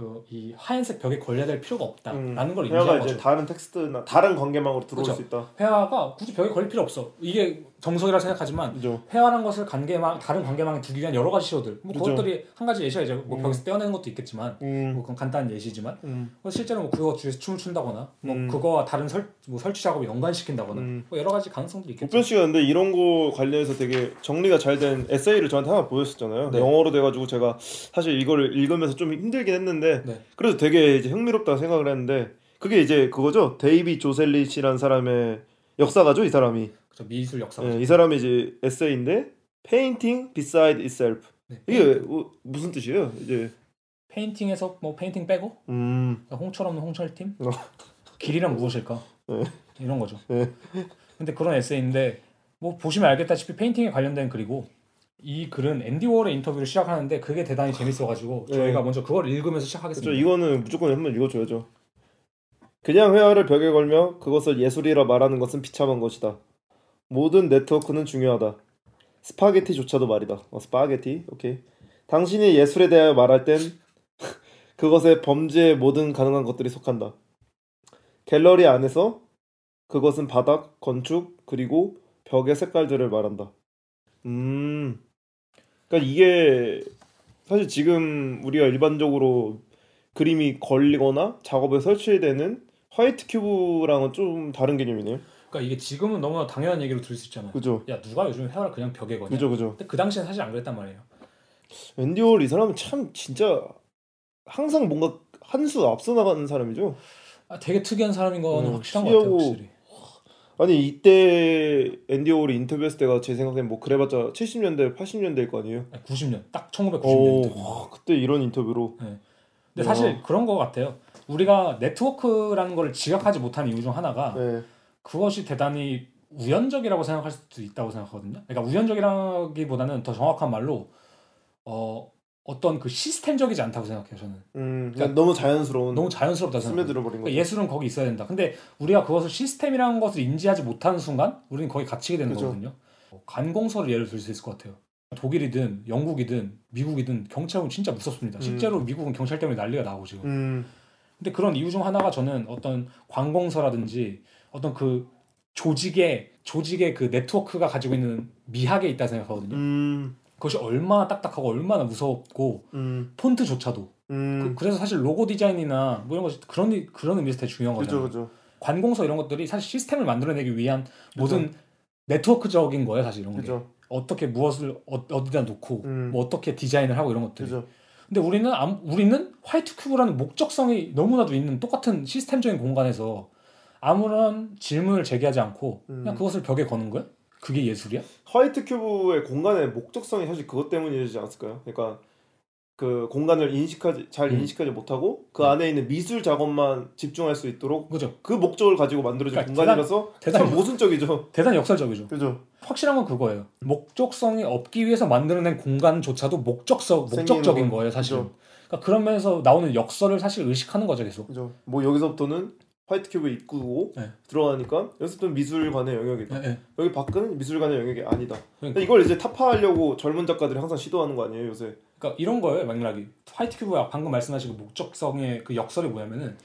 그 이 하얀색 벽에 걸려야 될 필요가 없다라는 걸 인지한 회화가 거죠. 이제 다른 텍스트나 다른 관계망으로 들어올 그죠. 수 있다. 회화가 굳이 벽에 걸릴 필요 없어. 이게 정석이라 생각하지만 그죠. 회화라는 것을 관계망 다른 관계망에 두기 위한 여러 가지 시도들. 뭐. 그것들이 한 가지 예시가 이제 뭐 음. 벽에서 떼어내는 것도 있겠지만 음, 뭐 그건 간단한 예시지만 음, 뭐 실제로 뭐 그거 뒤에서 춤을 춘다거나 뭐 음. 그거와 다른 설, 뭐 설치 작업을 연관시킨다거나 음. 뭐 여러 가지 가능성들이 있겠죠. 우편 씨가 근데 이런 거 관련해서 되게 정리가 잘 된 에세이를 저한테 하나 보였었잖아요. 네. 영어로 돼가지고 제가 사실 이거를 읽으면서 좀 힘들긴 했는데 네. 그래도 되게 이제 흥미롭다 생각을 했는데 그게 이제 그거죠. 데이빗 조셀릿이라는 사람의 역사가죠, 이 사람이. 그렇죠. 미술 역사. 예, 이 사람이 이제 에세이인데 Painting Beside Itself. 네. 이게 뭐, 무슨 뜻이에요? 이제 painting에서 뭐 painting 빼고 음 홍철 없는 홍철팀 어. 길이란 무엇일까 네. 이런 거죠. 네. 근데 그런 에세이인데 뭐 보시면 알겠다시피 painting에 관련된 글이고 이 글은 앤디 워홀의 인터뷰를 시작하는데 그게 대단히 재밌어가지고 네. 저희가 먼저 그걸 읽으면서 그렇죠. 시작하겠습니다. 이거는 무조건 한번 읽어줘야죠. 그냥 회화를 벽에 걸며 그것을 예술이라 말하는 것은 비참한 것이다. 모든 네트워크는 중요하다. 스파게티조차도 말이다. 어, 스파게티. 오케이. 당신이 예술에 대하여 말할 땐 그것에 범주의 모든 가능한 것들이 속한다. 갤러리 안에서 그것은 바닥, 건축, 그리고 벽의 색깔들을 말한다. 음. 그러니까 이게 사실 지금 우리가 일반적으로 그림이 걸리거나 작업에 설치되는 화이트 큐브랑은 좀 다른 개념이네요. 그러니까 이게 지금은 너무나 당연한 얘기로 들을 수 있잖아요. 그죠? 야 누가 요즘 헤어를 그냥 벽에 거냐? 그죠, 그죠. 근데 그 당시엔 사실 안 그랬단 말이에요. 앤디 월이 사람은 참 진짜 항상 뭔가 한 수 앞서 나가는 사람이죠. 아, 되게 특이한 사람인 거는 음, 확실한 것 같아요. 확실히. 아니 이때 앤디 월이 인터뷰했을 때가 제 생각엔 뭐 그래봤자 70년대, 80년대일 거 아니에요. 아니, 90년 딱 1990년대. 오, 와, 그때 이런 인터뷰로. 근데 사실 그런 것 같아요. 우리가 네트워크라는 걸 지각하지 못한 이유 중 하나가 네. 그것이 대단히 우연적이라고 생각할 수도 있다고 생각하거든요. 그러니까 우연적이라기보다는 더 정확한 말로 어 어떤 그 시스템적이지 않다고 생각해요. 저는 음, 그러니까 너무 자연스러운 너무 자연스럽다 생각해요. 스며들어 버린 거죠. 그러니까 예술은 거기 있어야 된다. 근데 우리가 그것을 시스템이라는 것을 인지하지 못하는 순간 우리는 거기 갇히게 되는 그죠. 거거든요. 관공서를 예를 들 수 있을 것 같아요. 독일이든 영국이든 미국이든 경찰은 진짜 무섭습니다. 음. 실제로 미국은 경찰 때문에 난리가 나고 지금. 음, 근데 그런 이유 중 하나가 저는 어떤 관공서라든지 어떤 그 조직의 조직의 그 네트워크가 가지고 있는 미학에 있다 생각하거든요. 음, 그것이 얼마나 딱딱하고 얼마나 무섭고 음, 폰트조차도 음, 그, 래서 사실 로고 디자인이나 뭐 이런 것 그런 이- 그런 의미에서 되게 중요한 거잖아요. 그죠. 관공서 이런 것들이 사실 시스템을 만들어내기 위한 모든 네트워크적인 거예요, 사실 이런 게. 그죠, 어떻게 무엇을 어, 어디다 놓고 음. 뭐 어떻게 디자인을 하고 이런. 그죠. 근데 우리는 암- 우리는 white cube라는 목적성이 너무나도 있는 똑같은 시스템적인 공간에서 아무런 질문을 제기하지 않고 그냥 음. 그것을 벽에 거는 거야? 그게 예술이야? white cube의 공간의 목적성이 사실 그것 때문이지 않았을까요? 그러니까 그 공간을 인식하지 잘 음. 인식하지 못하고 그 네. 안에 있는 미술 작업만 집중할 수 있도록 그죠? 그 목적을 가지고 만들어진 그러니까 공간이라서 대단- 참 모순적이죠. 대단히 역설적이죠. 그죠? 확실한 건 그거예요. 목적성이 없기 위해서 만들어낸 공간조차도 목적성 생기는 목적적인 건- 거예요, 사실은. 그죠. 그러니까 그런 면에서 나오는 역설을 사실 의식하는 거죠, 계속. 그죠. 뭐 여기서부터는 white cube 입구고 네. 들어가니까 여기서부터는 미술관의 영역이다. 예, 예. 여기 밖은 미술관의 영역이 아니다. 그러니까, 이걸 이제 타파하려고 젊은 작가들이 항상 시도하는 거 아니에요 요새? 그러니까 이런 거예요, 맥락이. white cube가 방금 말씀하신 그 목적성의 그 역설이 뭐냐면은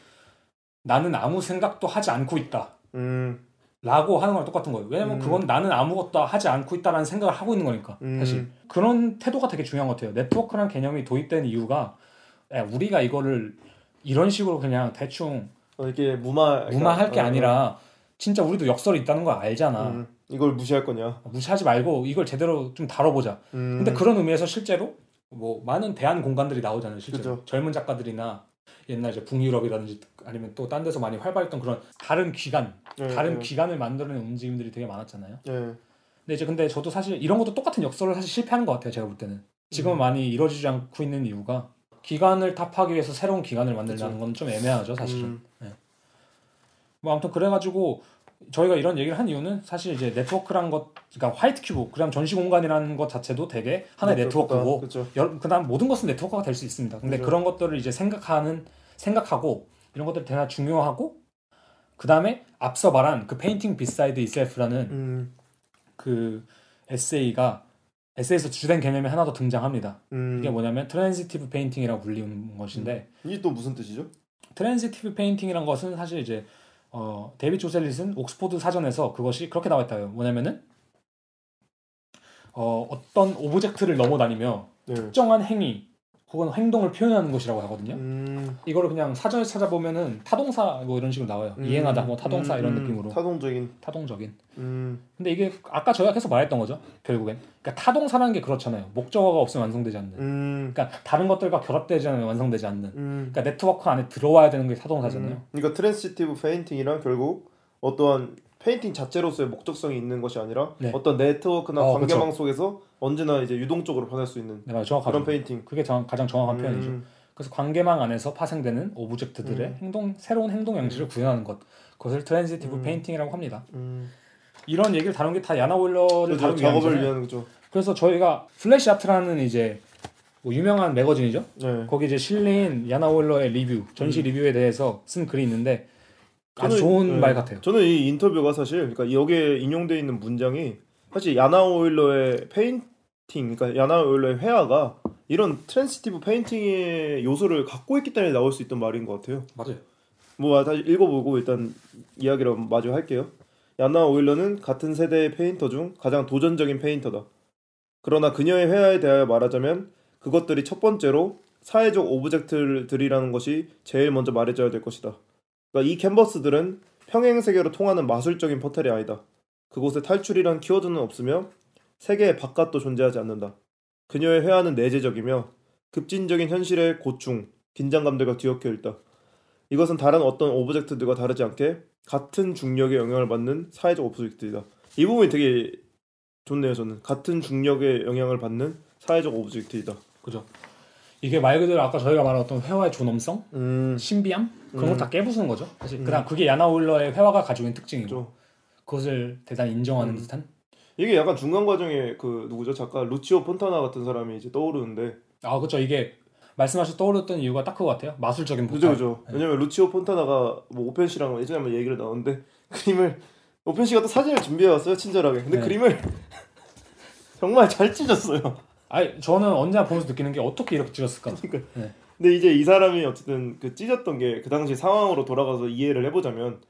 나는 아무 생각도 하지 않고 있다. 음, 라고 하는 거랑 똑같은 거예요. 왜냐면 음. 그건 나는 아무것도 하지 않고 있다라는 생각을 하고 있는 거니까. 음. 사실. 그런 태도가 되게 중요한 것 같아요. 네트워크라는 개념이 도입된 이유가 야, 우리가 이거를 이런 식으로 그냥 대충 어, 이게 무마 무마할 게 어, 어. 아니라 진짜 우리도 역설이 있다는 걸 알잖아. 음, 이걸 무시할 거냐? 무시하지 말고 이걸 제대로 좀 다뤄보자. 음, 근데 그런 의미에서 실제로 뭐 많은 대안 공간들이 나오잖아요. 실제로 그죠. 젊은 작가들이나 옛날 이제 북유럽이라든지 아니면 또 딴 데서 많이 활발했던 그런 다른 기관, 예, 다른 예, 기관을 만들어내는 움직임들이 되게 많았잖아요. 예. 근데 이제 근데 저도 사실 이런 것도 똑같은 역설을 사실 실패하는 것 같아요. 제가 볼 때는 지금은 음. 많이 이루어지지 않고 있는 이유가 기관을 타파하기 위해서 새로운 기관을 만들자는 건 좀 애매하죠, 사실은. 음, 뭐 아무튼 그래가지고 저희가 이런 얘기를 한 이유는 사실 이제 네트워크란 것, 그러니까 white cube, 그다음 전시 공간이라는 것 자체도 되게 하나의 네트워크고, 그렇죠. 여- 그다음 모든 것은 네트워크가 될 수 있습니다. 근데 그죠. 그런 것들을 이제 생각하는 생각하고 이런 것들이 대단히 중요하고 그다음에 앞서 말한 그 Painting Beside Itself라는 음, 그 에세이가 에세이에서 주된 개념이 하나 더 등장합니다. 음. 이게 뭐냐면 transitive painting이라고 불리는 것인데 이게 또 무슨 뜻이죠? transitive painting이란 것은 사실 이제 어, 데이빗 조셀릿은 옥스포드 사전에서 그것이 그렇게 나와 있대요. 뭐냐면은 어, 어떤 object를 넘어다니며 네. 특정한 행위 혹은 행동을 표현하는 것이라고 하거든요. 음, 이거를 그냥 사전에 찾아보면은 타동사 뭐 이런 식으로 나와요. 음, 이행하다 뭐 타동사 음, 이런 음, 느낌으로 타동적인. 타동적인. 음, 근데 이게 아까 저희가 계속 말했던 거죠. 결국엔 그러니까 타동사라는 게 그렇잖아요. 목적어가 없으면 완성되지 않는. 음, 그러니까 다른 것들과 결합되지 않으면 완성되지 않는. 음. 그러니까 네트워크 안에 들어와야 되는 게 타동사잖아요. 음. 그러니까 transitive painting이랑 결국 어떠한 painting 자체로서의 목적성이 있는 것이 아니라 네. 어떤 네트워크나 어, 관계망 속에서 언제나 이제 유동적으로 변할 수 있는 네. 정확하죠. 그런 painting. 그게 정, 가장 정확한 표현이죠. 음, 그래서 관계망 안에서 파생되는 object들의 음. 행동 새로운 행동 양식을 구현하는 것 그것을 transitive 음. painting이라고 합니다. 음. 이런 얘기를 다룬 게 다 야나 오일러를 다루기 작업을. 위한 거죠. 그래서 저희가 플래시 아트라는 이제 뭐 유명한 매거진이죠. 네. 거기 이제 실린 야나 오일러의 리뷰, 전시 리뷰에 대해서 쓴 글이 있는데 아주 음. 저는- 좋은 네. 말 같아요. 저는 이 인터뷰가 사실 그러니까 여기에 인용되어 있는 문장이 사실 야나 오일러의 painting, 그러니까 야나 오일러의 회화가 이런 transitive painting의 요소를 갖고 있기 때문에 나올 수 있던 말인 것 같아요. 맞아요. 뭐 다시 읽어보고 일단 이야기를 마저 할게요. 야나 오일러는 같은 세대의 painter 중 가장 도전적인 painter다. 그러나 그녀의 회화에 대하여 말하자면 그것들이 첫 번째로 사회적 object들이라는 것이 제일 먼저 말해줘야 될 것이다. 그러니까 이 캔버스들은 평행 세계로 통하는 마술적인 포털이 아니다. 그곳에 탈출이란 키워드는 없으며 세계의 바깥도 존재하지 않는다. 그녀의 회화는 내재적이며 급진적인 현실의 고충, 긴장감들과 뒤엉켜 있다. 이것은 다른 어떤 object들과 다르지 않게 같은 중력의 영향을 받는 사회적 object이다. 이 부분이 되게 좋네요. 저는 같은 중력의 영향을 받는 사회적 object이다. 그죠. 이게 말 그대로 아까 저희가 말한 어떤 회화의 존엄성, 음, 신비함 그런 음. 걸 다 깨부수는 거죠. 사실 음. 그다음 그게 야나 오일러의 회화가 가지고 있는 특징이고 좀 그것을 대단히 인정하는 음. 듯한. 이게 약간 중간 과정에 그 누구죠 작가 루치오 폰타나 같은 사람이 이제 떠오르는데 아 그렇죠. 이게 말씀하신 떠올렸던 이유가 딱 그거 같아요. 마술적인 그죠 포탈. 그죠. 네. 왜냐면 루치오 폰타나가 뭐 오펜 씨랑 예전에 한번 얘기를 나눴는데 그림을 오펜 씨가 또 사진을 준비해 왔어요 친절하게. 근데 네. 그림을 정말 잘 찢었어요. 아니 저는 언제나 보면서 느끼는 게 어떻게 이렇게 찢었을까. 근데 이제 이 사람이 어쨌든 그 찢었던 게 그 당시 상황으로 돌아가서 이해를 해보자면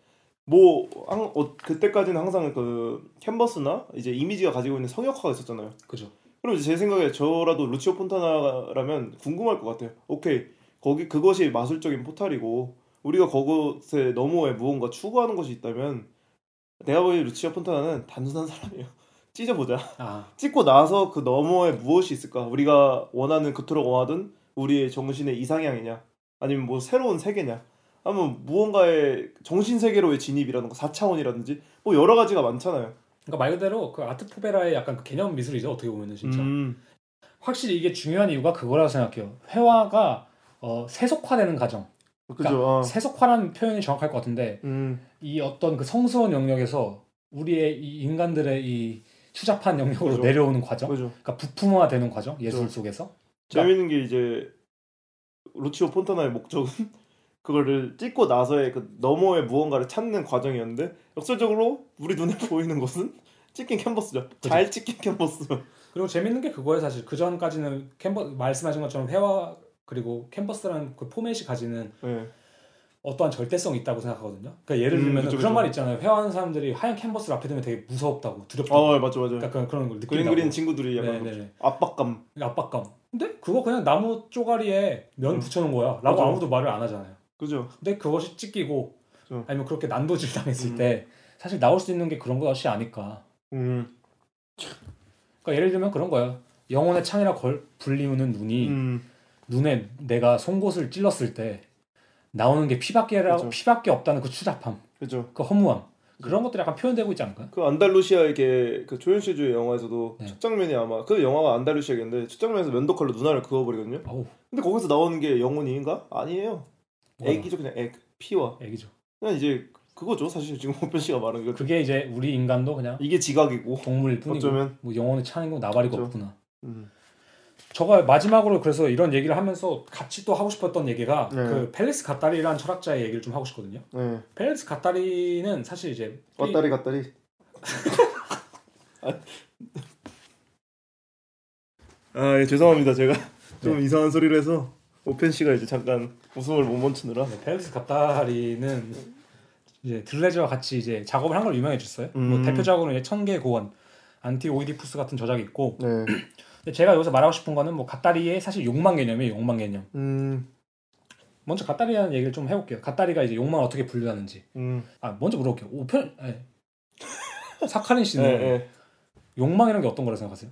뭐 항, 어, 그때까지는 항상 그 캔버스나 이제 이미지가 가지고 있는 성역화가 있었잖아요. 그죠. 그럼 제 생각에 저라도 루치오 폰타나라면 궁금할 것 같아요. 오케이 거기 그것이 마술적인 포탈이고 우리가 그것에 너머에 무언가 추구하는 것이 있다면 내가 보기엔 루치오 폰타나는 단순한 사람이에요. 찢어보자. 아 찍고 나서 그 너머에 무엇이 있을까? 우리가 원하는 그토록 원하던 우리의 정신의 이상향이냐? 아니면 뭐 새로운 세계냐? 아니면 무언가의 정신 세계로의 진입이라는 거 4차원이라든지 뭐 여러 가지가 많잖아요. 그러니까 말 그대로 그 아트 포베라의 약간 그 개념 미술이죠. 어떻게 보면은 진짜. 음, 확실히 이게 중요한 이유가 그거라고 생각해요. 회화가 어, 세속화되는 과정. 그죠. 아. 세속화라는 표현이 정확할 것 같은데 음, 이 어떤 그 성스러운 영역에서 우리의 이 인간들의 이 추잡한 영역으로 그죠. 내려오는 과정. 그죠. 그러니까 부품화되는 과정. 예술 그죠. 속에서. 재밌는 게 이제 루치오 폰타나의 목적은 그거를 찍고 나서의 그 너머의 무언가를 찾는 과정이었는데 역설적으로 우리 눈에 보이는 것은 찍힌 캔버스죠. 잘 찍힌 캔버스. 그리고 재밌는 게 그거예요 사실 그 전까지는 캔버 말씀하신 것처럼 회화 그리고 캔버스라는 그 포맷이 가지는 네. 어떠한 절대성이 있다고 생각하거든요. 그러니까 예를 음, 들면 그쵸, 그런. 말 있잖아요. 회화하는 사람들이 하얀 캔버스를 앞에 두면 되게 무섭다고 두렵다고. 아 맞죠 맞죠. 그러니까 그런, 걸 그림 느낀다고. 그리는 친구들이 약간 네네네. 압박감. 압박감. 근데 그거 그냥 나무 쪼가리에 면 음. 붙여놓은 거야. 라고 맞아. 아무도 말을 안 하잖아요. 그죠. 근데 그것이 찢기고 그죠. 아니면 그렇게 난도질 당했을 음. 때 사실 나올 수 있는 게 그런 것이 아닐까. 음. 그러니까 예를 들면 그런 거예요. 영혼의 창이라 걸 불리우는 눈이 음. 눈에 내가 송곳을 찔렀을 때 나오는 게 피밖에라 그죠. 피밖에 없다는 그 추잡함, 그죠. 그 허무함 그런 것들이 약간 표현되고 있지 않을까요? 그 안달루시아에게 그 조연실주의 영화에서도 네. 첫 장면이 아마 그 영화가 안달루시아인데 첫 장면에서 면도칼로 눈알을 그어버리거든요. 어우 근데 거기서 나오는 게 영혼인가? 아니에요. 뭐야. 액이죠 그냥 액. 피와. 애기죠. 그냥 이제 그거죠. 사실 지금 호편 씨가 말한 거. 그게 이제 우리 인간도 그냥 이게 지각이고. 동물일 뿐이고 어쩌면. 뭐 영혼의 창이고 나발이고 그죠. 없구나. 음. 저가 마지막으로 그래서 이런 얘기를 하면서 같이 또 하고 싶었던 얘기가 네. 그 펠리스 가타리라는 철학자의 얘기를 좀 하고 싶거든요. 네. 펠리스 가타리는 사실 이제 왔다리 갔다리. 아, 예, 죄송합니다. 제가 좀 이상한 소리를 해서 오펜 씨가 이제 잠깐 웃음을 못 멈추느라. 네, 펠릭스 가타리는 이제 들뢰즈와 같이 이제 작업을 한 걸 유명해졌어요. 뭐 음. 대표적으로 이제 천개 고원, 안티 오이디푸스 같은 저작이 있고 네. 근데 제가 여기서 말하고 싶은 거는 뭐 가타리의 사실 욕망 개념이에요. 욕망 개념. 음. 먼저 가타리라는 얘기를 좀 해볼게요. 가타리가 이제 욕망을 어떻게 분류하는지. 음. 아 먼저 물어볼게요. 오편 예. 사카린 씨는 네, 네. 욕망이라는 게 어떤 거라 생각하세요?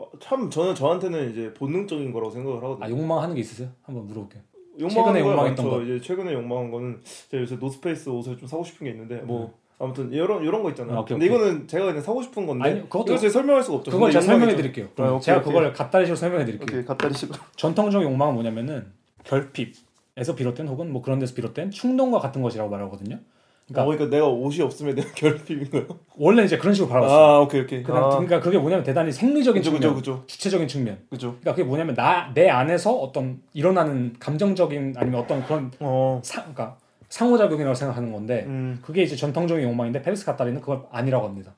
어, 참 저는 저한테는 이제 본능적인 거라고 생각을 하거든요. 아 욕망하는 게 있으세요? 한번 물어볼게요. 욕망한 최근에 욕망했던. 거. 이제 최근에 욕망한 거는 제가 요새 노스페이스 옷을 좀 사고 싶은 게 있는데 뭐 아무튼 이런 이런 거 있잖아요. 아, 오케이, 근데 오케이. 이거는 제가 그냥 사고 싶은 건데 아니, 그것도- 이거 설명할 수가 없죠. 그걸 제가 욕망이 설명해 좀- 드릴게요. 아, 오케이, 제가. 그걸 가타리식으로 설명해 드릴게요. 가타리식으로. 전통적 욕망은 뭐냐면은 결핍에서 비롯된 혹은 뭐 그런 데서 비롯된 충동과 같은 것이라고 말하거든요. 그러니까, 그러니까 내가 옷이 없으면 내가 결핍인 거예요. 원래 이제 그런 식으로 바라봤어요. 아 오케이 오케이. 그다음, 아, 그러니까 그게 뭐냐면 대단히 생리적인 그죠 측면, 그죠 그죠 주체적인 측면. 그죠. 그러니까 그게 뭐냐면 나 내 안에서 어떤 일어나는 감정적인 아니면 어떤 그런 어. 사, 그러니까 상호작용이라고 생각하는 건데 음. 그게 이제 전통적인 욕망인데 페리스 카타리는 그걸 아니라고 합니다.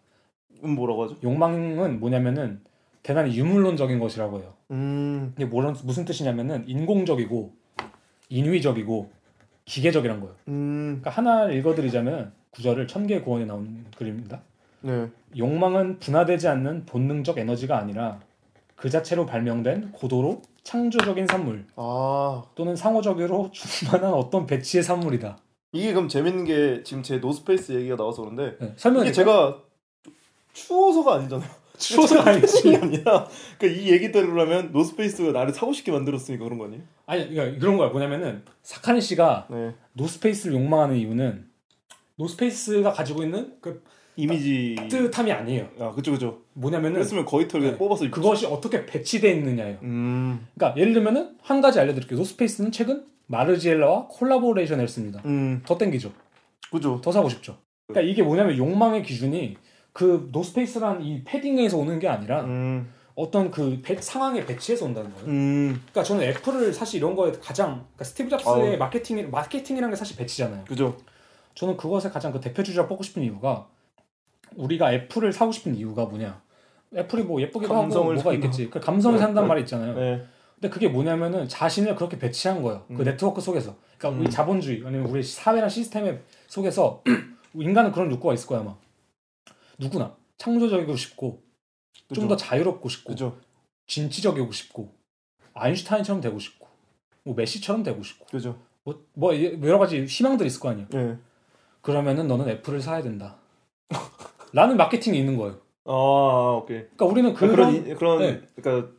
음 뭐라고 하죠? 욕망은 뭐냐면은 대단히 유물론적인 것이라고 해요. 음. 이게 뭐런 무슨 뜻이냐면은 인공적이고 인위적이고 기계적이란 거예요. 음. 그러니까 하나 읽어드리자면 구절을 천개의 구원에 나온 글입니다. 네. 욕망은 분화되지 않는 본능적 에너지가 아니라 그 자체로 발명된 고도로 창조적인 산물 아 또는 상호적으로 충만한 어떤 배치의 산물이다. 이게 그럼 재밌는 게 지금 제 노스페이스 얘기가 나와서 그런데 네, 설명해 이게 제가 추워서가 아니잖아요. 추워서가 아니지. 게 아니라 그러니까 이 얘기대로 라면 노스페이스가 나를 사고 싶게 만들었으니까 그런 거 아니에요? 아니 그러니까 그런 거야. 뭐냐면은 사카니 씨가 네. 노스페이스를 욕망하는 이유는 노스페이스가 가지고 있는 그 이미지. 따뜻함이 아니에요. 아 그죠 그죠. 뭐냐면은 그랬으면 거의 털 네. 뽑아서 입고. 그것이 어떻게 배치돼 있느냐예요. 음. 그러니까 예를 들면은 한 가지 알려드릴게요. 노스페이스는 최근 마르지엘라와 콜라보레이션을 했습니다. 음. 더 땡기죠. 그죠. 더 사고 싶죠. 그러니까 이게 뭐냐면 욕망의 기준이 그 노스페이스란 이 패딩에서 오는 게 아니라 음. 어떤 그 배- 상황의 배치에서 온다는 거예요. 음. 그러니까 저는 애플을 사실 이런 거에 가장 그러니까 스티브 잡스의. 마케팅 마케팅이라는 게 사실 배치잖아요. 그죠. 저는 그것에 가장 그 대표 주자로 뽑고 싶은 이유가 우리가 애플을 사고 싶은 이유가 뭐냐? 애플이 뭐 예쁘기도 하고 뭐가 산다. 있겠지. 그 감성을 네, 산단 네. 말이 있잖아요. 네. 근데 그게 뭐냐면은 자신을 그렇게 배치한 거예요. 그 음. 네트워크 속에서. 그러니까 음. 우리 자본주의 아니면 우리 사회나 시스템 속에서 인간은 그런 욕구가 있을 거야 아마. 누구나 창조적이고 싶고 좀 더 자유롭고 싶고 그죠. 진취적이고 싶고 아인슈타인처럼 되고 싶고 뭐 메시처럼 되고 싶고 그죠. 뭐, 뭐 여러 가지 희망들이 있을 거 아니에요. 네. 그러면은 너는 애플을 사야 된다. 라는 마케팅이 있는 거예요. 아 오케이. 그러니까 우리는 그런 그런 그런, 이, 그런 네. 그러니까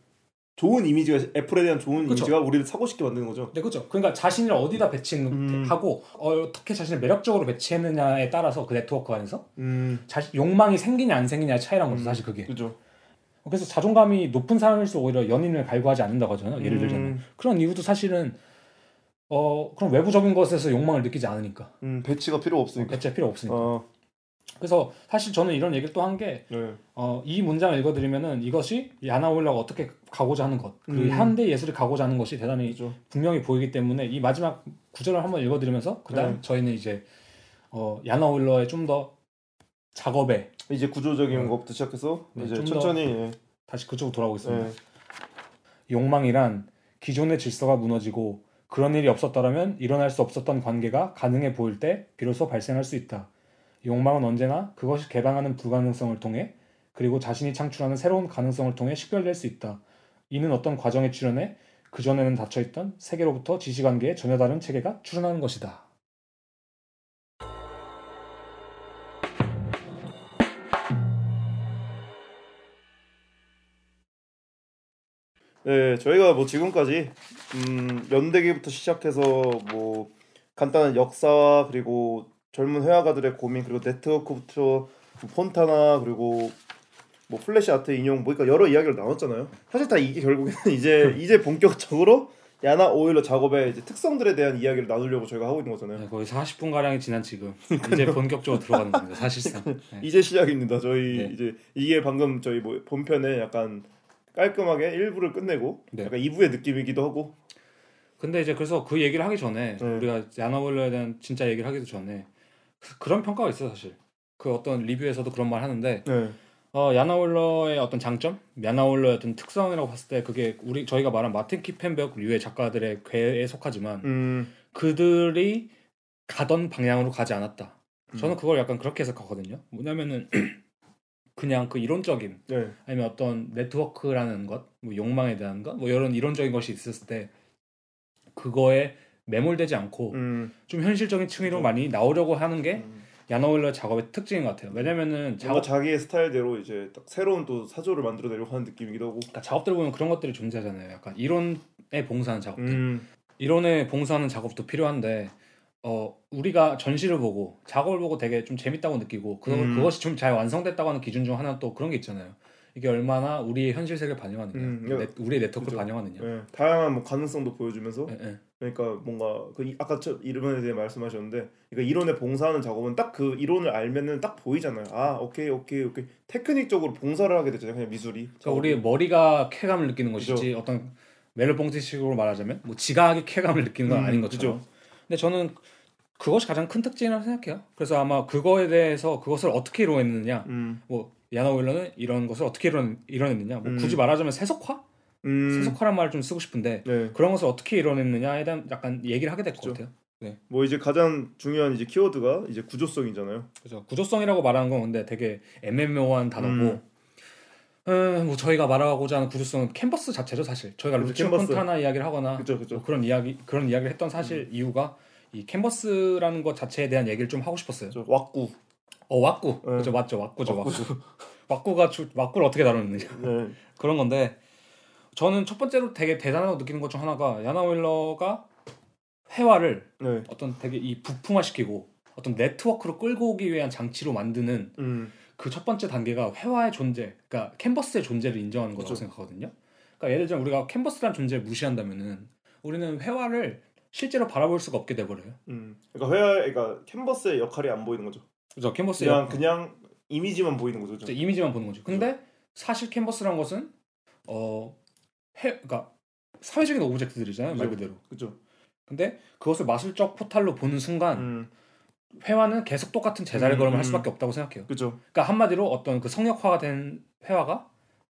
좋은 이미지가 애플에 대한 좋은 그쵸. 이미지가 우리를 사고 싶게 만드는 거죠. 네, 그렇죠. 그러니까 자신을 어디다 배치하고 음. 어떻게 자신을 매력적으로 배치했느냐에 따라서 그 네트워크 안에서 음. 자신 욕망이 생기냐 안 생기냐의 차이란 거죠. 음. 사실 그게. 그죠. 그래서 자존감이 높은 사람일수록 오히려 연인을 갈구하지 않는다고 하잖아요. 예를 들자면 음, 그런 이유도 사실은 어 그런 외부적인 것에서 욕망을 느끼지 않으니까 음, 배치가 필요 없으니까. 배치할 필요 없으니까. 어, 그래서 사실 저는 이런 얘기를 또 한게 네. 어, 이 문장을 읽어드리면은 이것이 야나올라가 어떻게 가고자 하는 것, 그 음. 현대 예술이 가고자 하는 것이 대단히 그죠. 분명히 보이기 때문에 이 마지막 구절을 한번 읽어드리면서 그다음 네. 저희는 이제 어, 야나올러의 좀 더 작업에 이제 구조적인 네. 것부터 시작해서 네, 이제 좀 천천히 예. 다시 그쪽으로 돌아오겠습니다. 예. 욕망이란 기존의 질서가 무너지고 그런 일이 없었더라면 일어날 수 없었던 관계가 가능해 보일 때 비로소 발생할 수 있다. 욕망은 언제나 그것이 개방하는 불가능성을 통해 그리고 자신이 창출하는 새로운 가능성을 통해 식별될 수 있다. 이는 어떤 과정에 출현해 그전에는 닫혀있던 세계로부터 지시관계의 전혀 다른 체계가 출현하는 것이다. 네, 저희가 뭐 지금까지 음, 연대기부터 시작해서 뭐 간단한 역사와 그리고 젊은 회화가들의 고민 그리고 네트워크부터 뭐 폰타나 그리고 뭐 플래시 아트 인용 뭐 그러니까 여러 이야기를 나눴잖아요. 사실 다 이게 결국에는 이제 이제 본격적으로 야나 오일러 작업의 이제 특성들에 대한 이야기를 나누려고 저희가 하고 있는 거잖아요. 네, 거의 40분 가량이 지난 지금 이제 본격적으로 들어가는 겁니다. 사실상. 네. 이제 시작입니다. 저희 네. 이제 이게 방금 저희 뭐 본편에 약간 깔끔하게 1부를 끝내고 네. 약간 2부의 느낌이기도 하고 근데 이제 그래서 그 얘기를 하기 전에 네. 우리가 야나 오일러에 대한 진짜 얘기를 하기도 전에 그- 그런 평가가 있어 요 사실 그 어떤 리뷰에서도 그런 말 하는데 네. 어, 야나올러의 어떤 장점, 야나올러의 어떤 특성이라고 봤을 때 그게 우리 저희가 말한 마틴 키펜벽 류의 작가들의 궤에 속하지만 음, 그들이 가던 방향으로 가지 않았다. 음. 저는 그걸 약간 그렇게 해석하거든요. 뭐냐면은 그냥 그 이론적인 네. 아니면 어떤 네트워크라는 것, 뭐 욕망에 대한 것, 뭐 이런 이론적인 것이 있었을 때 그거에 매몰되지 않고 음, 좀 현실적인 층위로 그죠. 많이 나오려고 하는 게 음. 야나올러 작업의 특징인 것 같아요. 왜냐면은 작업, 자기의 스타일대로 이제 딱 새로운 또 사조를 만들어내려고 하는 느낌이기도 하고 그러니까 작업들 보면 그런 것들이 존재하잖아요. 약간 이론에 봉사하는 작업들. 음, 이론에 봉사하는 작업도 필요한데 어 우리가 전시를 보고 작업을 보고 되게 좀 재밌다고 느끼고 그, 음. 그것이 좀 잘 완성됐다고 하는 기준 중 하나 또 그런 게 있잖아요. 이게 얼마나 우리의 현실 세계를 반영하느냐, 음, 네, 우리의 네트워크를 그죠. 반영하느냐. 예, 다양한 뭐 가능성도 보여주면서 예, 예. 그러니까 뭔가 그 이- 아까 저 이론에 대해 말씀하셨는데 그러니까 이론에 봉사하는 작업은 딱 그 이론을 알면은 딱 보이잖아요. 아 오케이 오케이 오케이 테크닉적으로 봉사를 하게 되잖아요. 그냥 미술이. 그러니까 우리 머리가 쾌감을 느끼는 것이지 그죠. 어떤 멜로봉지식으로 말하자면 뭐 지각의 쾌감을 느끼는 건 음, 아닌 것처럼. 그죠. 근데 저는 그것이 가장 큰 특징이라고 생각해요. 그래서 아마 그거에 대해서 그것을 어떻게 이뤄냈느냐, 음, 뭐 야나 오일러는 이런 것을 어떻게 이뤄, 이뤄냈느냐, 뭐 음. 굳이 말하자면 세속화, 음, 세속화란 말을 좀 쓰고 싶은데 네. 그런 것을 어떻게 이뤄냈느냐에 대한 약간 얘기를 하게 될 것. 같아요. 뭐 이제 가장 중요한 이제 키워드가 이제 구조성이잖아요. 그래서 구조성이라고 말하는 건 근데 되게 애매모호한 단어고. 음. 음, 뭐 저희가 말하고자 하는 구조성은 캔버스 자체죠 사실 저희가 그죠, 루치오. 폰타나 이야기를 하거나 그죠 그죠. 뭐 그런 이야기 그런 이야기를 했던 사실 이유가 이 캔버스라는 것 자체에 대한 얘기를 좀 하고 싶었어요. 저 왁구. 어 왁구 네. 그죠 맞죠 왁구죠 왁구. 왁구가 주, 왁구를 어떻게 다루느냐 네. 그런 건데 저는 첫 번째로 되게 대단하다고 느끼는 것 중 하나가 야나 윌러가 회화를 네. 어떤 되게 이 부품화시키고 어떤 네트워크로 끌고 오기 위한 장치로 만드는 음. 그첫 번째 단계가 회화의 존재, 그러니까 캔버스의 존재를 인정하는 거라고 그쵸. 생각하거든요. 그러니까 예를 들면 우리가 캔버스라는 존재를 무시한다면은 우리는 회화를 실제로 바라볼 수가 없게 돼버려요. 음. 그러니까 회화 그러니까 캔버스의 역할이 안 보이는 거죠. 그죠? 캔버스의 그냥 그냥 이미지만 보이는 거죠. 진짜 이미지만 보는 거죠. 근데 사실 캔버스란 것은 어 해, 그러니까 사회적인 object들이잖아요, 말 그죠. 그대로. 그죠. 근데 그것을 마술적 포탈로 보는 순간 음. 회화는 계속 똑같은 제자리 음, 걸음을 할 음. 수밖에 없다고 생각해요. 그죠. 그러니까 한마디로 어떤 그 성역화가 된 회화가